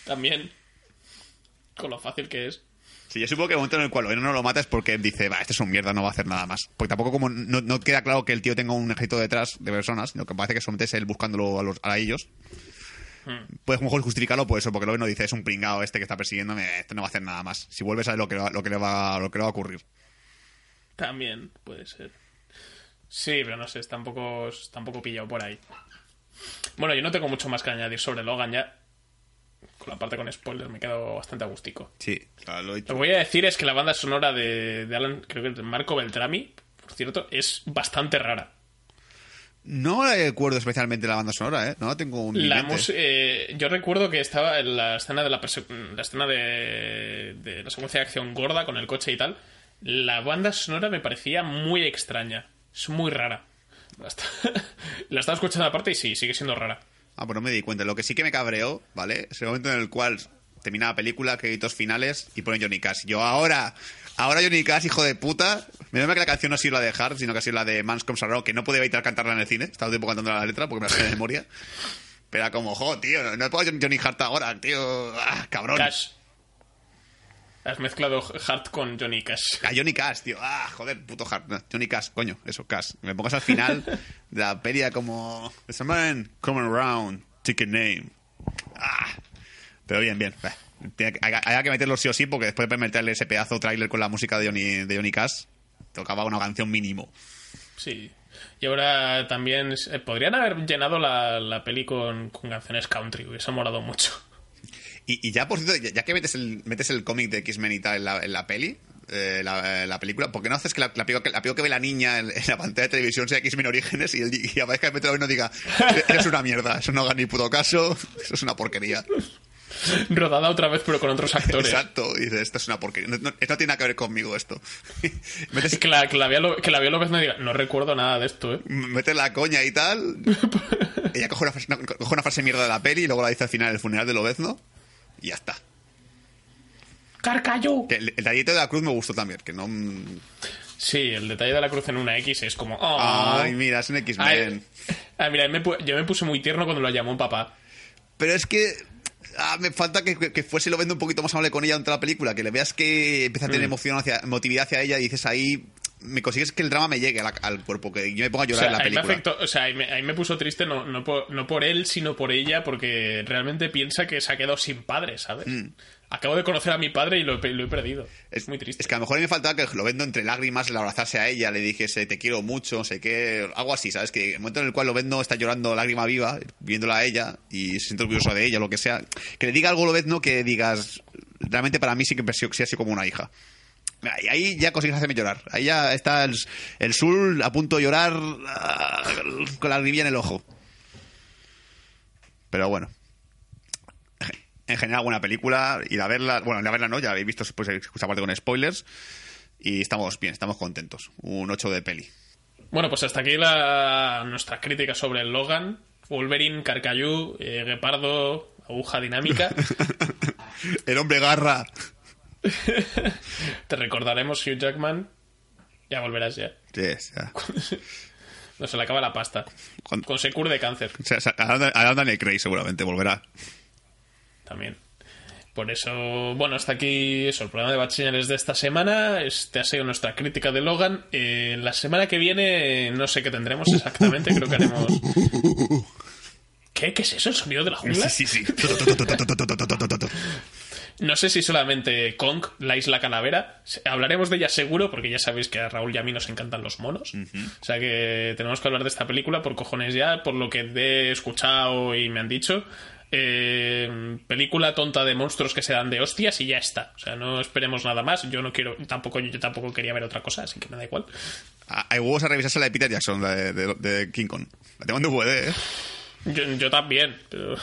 También. Con lo fácil que es. Sí, yo supongo que el momento en el cual no lo mata es porque dice, va, este es un mierda, no va a hacer nada más. Porque tampoco como no, no queda claro que el tío tenga un ejército detrás de personas, sino que parece que solamente es él buscándolo a, los, a ellos. Puedes mejor justificarlo por eso, porque luego no dice, es un pringado este que está persiguiéndome, este no va a hacer nada más. Si vuelves a lo que, lo que, le, va, lo que le va a ocurrir. También puede ser. Sí, pero no sé, está un poco, está un poco pillado por ahí. Bueno, yo no tengo mucho más que añadir sobre Logan ya. Con la parte con spoilers me quedo bastante agustico. Sí, claro, lo he Lo dicho. que voy a decir es que la banda sonora de, de Alan, creo que de Marco Beltrami, por cierto, es bastante rara. No recuerdo especialmente la banda sonora, ¿eh? No tengo un La eh, yo recuerdo que estaba en la escena de la, escena de, de la secuencia de acción gorda con el coche y tal. La banda sonora me parecía muy extraña. Es muy rara. La, estaba escuchando aparte y sí, sigue siendo rara. Ah, pues no me di cuenta. Lo que sí que me cabreó, ¿vale? Es el momento en el cual termina la película, créditos finales y pone Johnny Cash. Yo ahora, ahora Johnny Cash, hijo de puta. Me da que la canción no ha sido la de Hart, sino que ha sido la de Mans Comes Around, que no pude evitar cantarla en el cine. Estaba el tiempo cantando la letra porque me la sé de memoria. Pero era como, jo, tío, no, no puedo Johnny Hart ahora, tío. Ah, cabrón. Cash. Has mezclado Hart con Johnny Cash. A Johnny Cash, tío. Ah, joder, puto Hart. No, Johnny Cash, coño, eso, Cash. Me pongas al final de la peli como... Man coming around, take a name. Ah. Pero bien, bien. Bah, tiene que- meterlo sí o sí porque después de meterle ese pedazo tráiler con la música de Johnny, de Johnny Cash, tocaba una canción mínimo. Sí. Y ahora también eh, podrían haber llenado la, la peli con, con canciones country. Hubiese molado mucho. Y, y ya, por cierto, ya, que metes el, metes el cómic de X-Men y tal en la, en la peli, eh, la, la película, ¿por qué no haces que la, la, que- la película que ve la niña en, en la pantalla de televisión sea X-Men Orígenes y, el, y aparezca el Metro y no diga, eres una mierda, eso no haga ni puto caso, eso es una porquería. Rodada otra vez, pero con otros actores. Exacto, y dices, esto es una porquería, no, no- no tiene nada que ver conmigo esto. metes, Es que la, que la lo, que la vea López no diga, no recuerdo nada de esto, ¿eh? metes la coña y tal, ella coge una, frase, no, coge una frase mierda de la peli y luego la dice al final del funeral de Lobezno y ya está. ¡Carcayo! Que el, el detallito de la cruz me gustó también, que no... mm, Sí, el detalle de la cruz en una X es como... "Oh". Ay, mira, es un X-Men. Ay, ay, mira, me yo me puse muy tierno cuando lo llamó papá. Pero es que ah, me falta que, que- fuese lo vendo un poquito más amable con ella durante la película, que le veas que empieza a tener Mm. emoción hacia, emotividad hacia ella y dices ahí me consigues que el drama me llegue la- al cuerpo, que yo me ponga a O llorar sea, en la ahí me película. afectó, o sea, ahí me, ahí me puso triste no, no, por, no por él, sino por ella, porque realmente piensa que se ha quedado sin padre, ¿sabes? Acabo de conocer a mi padre y lo he, pe- lo he perdido. Es, muy triste. Es que a lo mejor me faltaba que lo vendo entre lágrimas, el abrazarse a ella, le dijese te quiero mucho, no sé qué, algo así, ¿sabes? Que el momento en el cual lo vendo está llorando lágrima viva, viéndola a ella y se siente orgulloso de ella, lo que sea. Que le diga algo lo no que digas, realmente para mí sí que sí ha sido como una hija. Y ahí ya consigues hacerme llorar. Ahí ya está el, el Sul a punto de llorar ah, con la lagrimilla en el ojo. Pero bueno. En general, buena película. Ir a verla. Bueno, ir a verla no, ya habéis visto pues, esa parte con spoilers. Y estamos bien, estamos contentos. Un 8 de peli. Bueno, pues hasta aquí la, nuestra crítica sobre el Logan, Wolverine, Carcayú, eh, Guepardo, Aguja Dinámica. El hombre garra. Te recordaremos, Hugh Jackman. Ya volverás ya. O sea, No se le acaba la pasta. Cuando- Con Secur de cáncer o sea, a Craig seguramente volverá. También. Por eso, bueno, hasta aquí eso, el programa de Bad Señales de esta semana. Este ha sido nuestra crítica de Logan. Eh, la semana que viene no sé qué tendremos exactamente, creo que haremos... ¿Qué? ¿Qué es eso? ¿El sonido de la jungla? Sí, sí, sí. No sé si solamente Kong, la isla calavera. Hablaremos de ella seguro, porque ya sabéis que a Raúl y a mí nos encantan los monos. O sea que tenemos que hablar de esta película por cojones ya, por lo que he escuchado y me han dicho. Eh, película tonta de monstruos que se dan de hostias y ya está. O sea, no esperemos nada más. Yo no quiero, tampoco, yo tampoco quería ver otra cosa, así que me da igual. Ah, Hay huevos a revisarse la de Peter Jackson, la de, de- de King Kong. La tengo en DVD, ¿eh? Yo, yo también, pero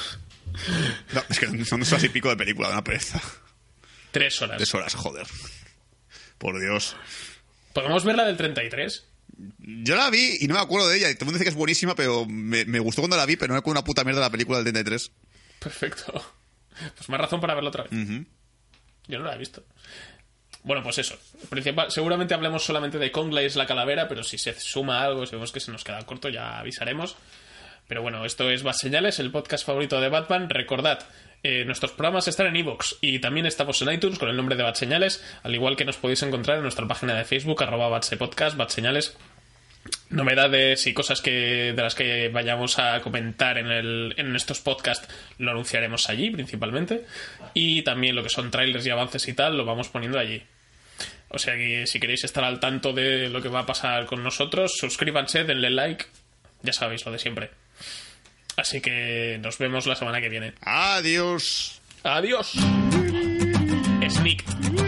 No, es que son dos horas y pico de película, de una pereza. tres horas. Tres horas, joder. Por Dios. ¿Podemos ver la del 33? Yo la vi y no me acuerdo de ella. Todo el mundo dice que es buenísima, pero me, me gustó cuando la vi, pero no me acuerdo una puta mierda de la película del 33. Perfecto. Pues más razón para verla otra vez. Yo no la he visto. Bueno, pues eso. Principal, seguramente hablemos solamente de Kong, la isla calavera, pero si se suma algo, si vemos que se nos queda corto, ya avisaremos. Pero bueno, esto es Bad Señales, el podcast favorito de Batman. Recordad, eh, nuestros programas están en iVoox y también estamos en iTunes con el nombre de Bad Señales, al igual que nos podéis encontrar en nuestra página de Facebook, arroba Batsepodcast, Bad Señales. Novedades y cosas que de las que vayamos a comentar en, el, en estos podcasts lo anunciaremos allí principalmente. Y también lo que son trailers y avances y tal lo vamos poniendo allí. O sea que si queréis estar al tanto de lo que va a pasar con nosotros, suscríbanse, denle like. Ya sabéis lo de siempre. Así que nos vemos la semana que viene. Adiós. Adiós. Sneak.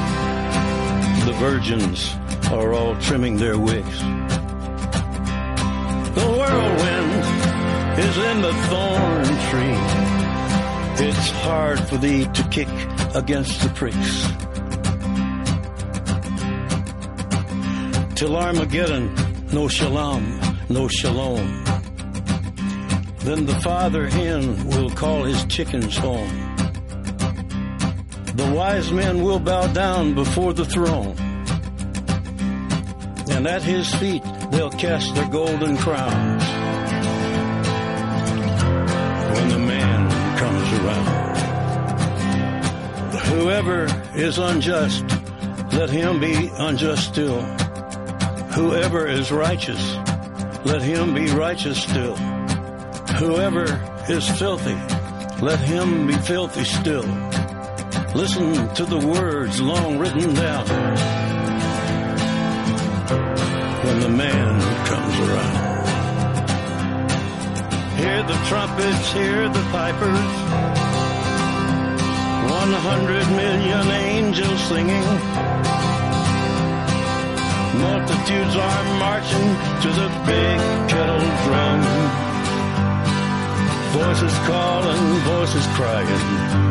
The virgins are all trimming their wicks. The whirlwind is in the thorn tree. It's hard for thee to kick against the pricks. Till Armageddon, no shalom, no shalom. Then the father hen will call his chickens home. The wise men will bow down before the throne. And at his feet they'll cast their golden crowns. When the man comes around. Whoever is unjust, let him be unjust still. Whoever is righteous, let him be righteous still. Whoever is filthy, let him be filthy still. Listen to the words long written down when the man comes around. Hear the trumpets, hear the pipers. One hundred million angels singing. Multitudes are marching to the big kettle drum. Voices calling, voices crying.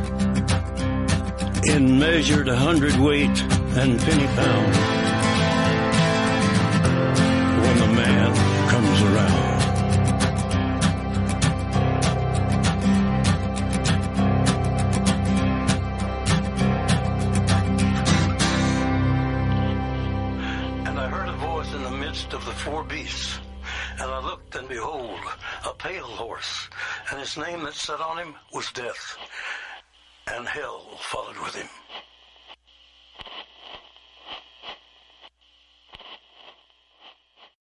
In measured a hundredweight and penny pound. When the man comes around. And I heard a voice in the midst of the four beasts. And I looked, and behold, a pale horse, and his name that sat on him was Death, and hell followed with him.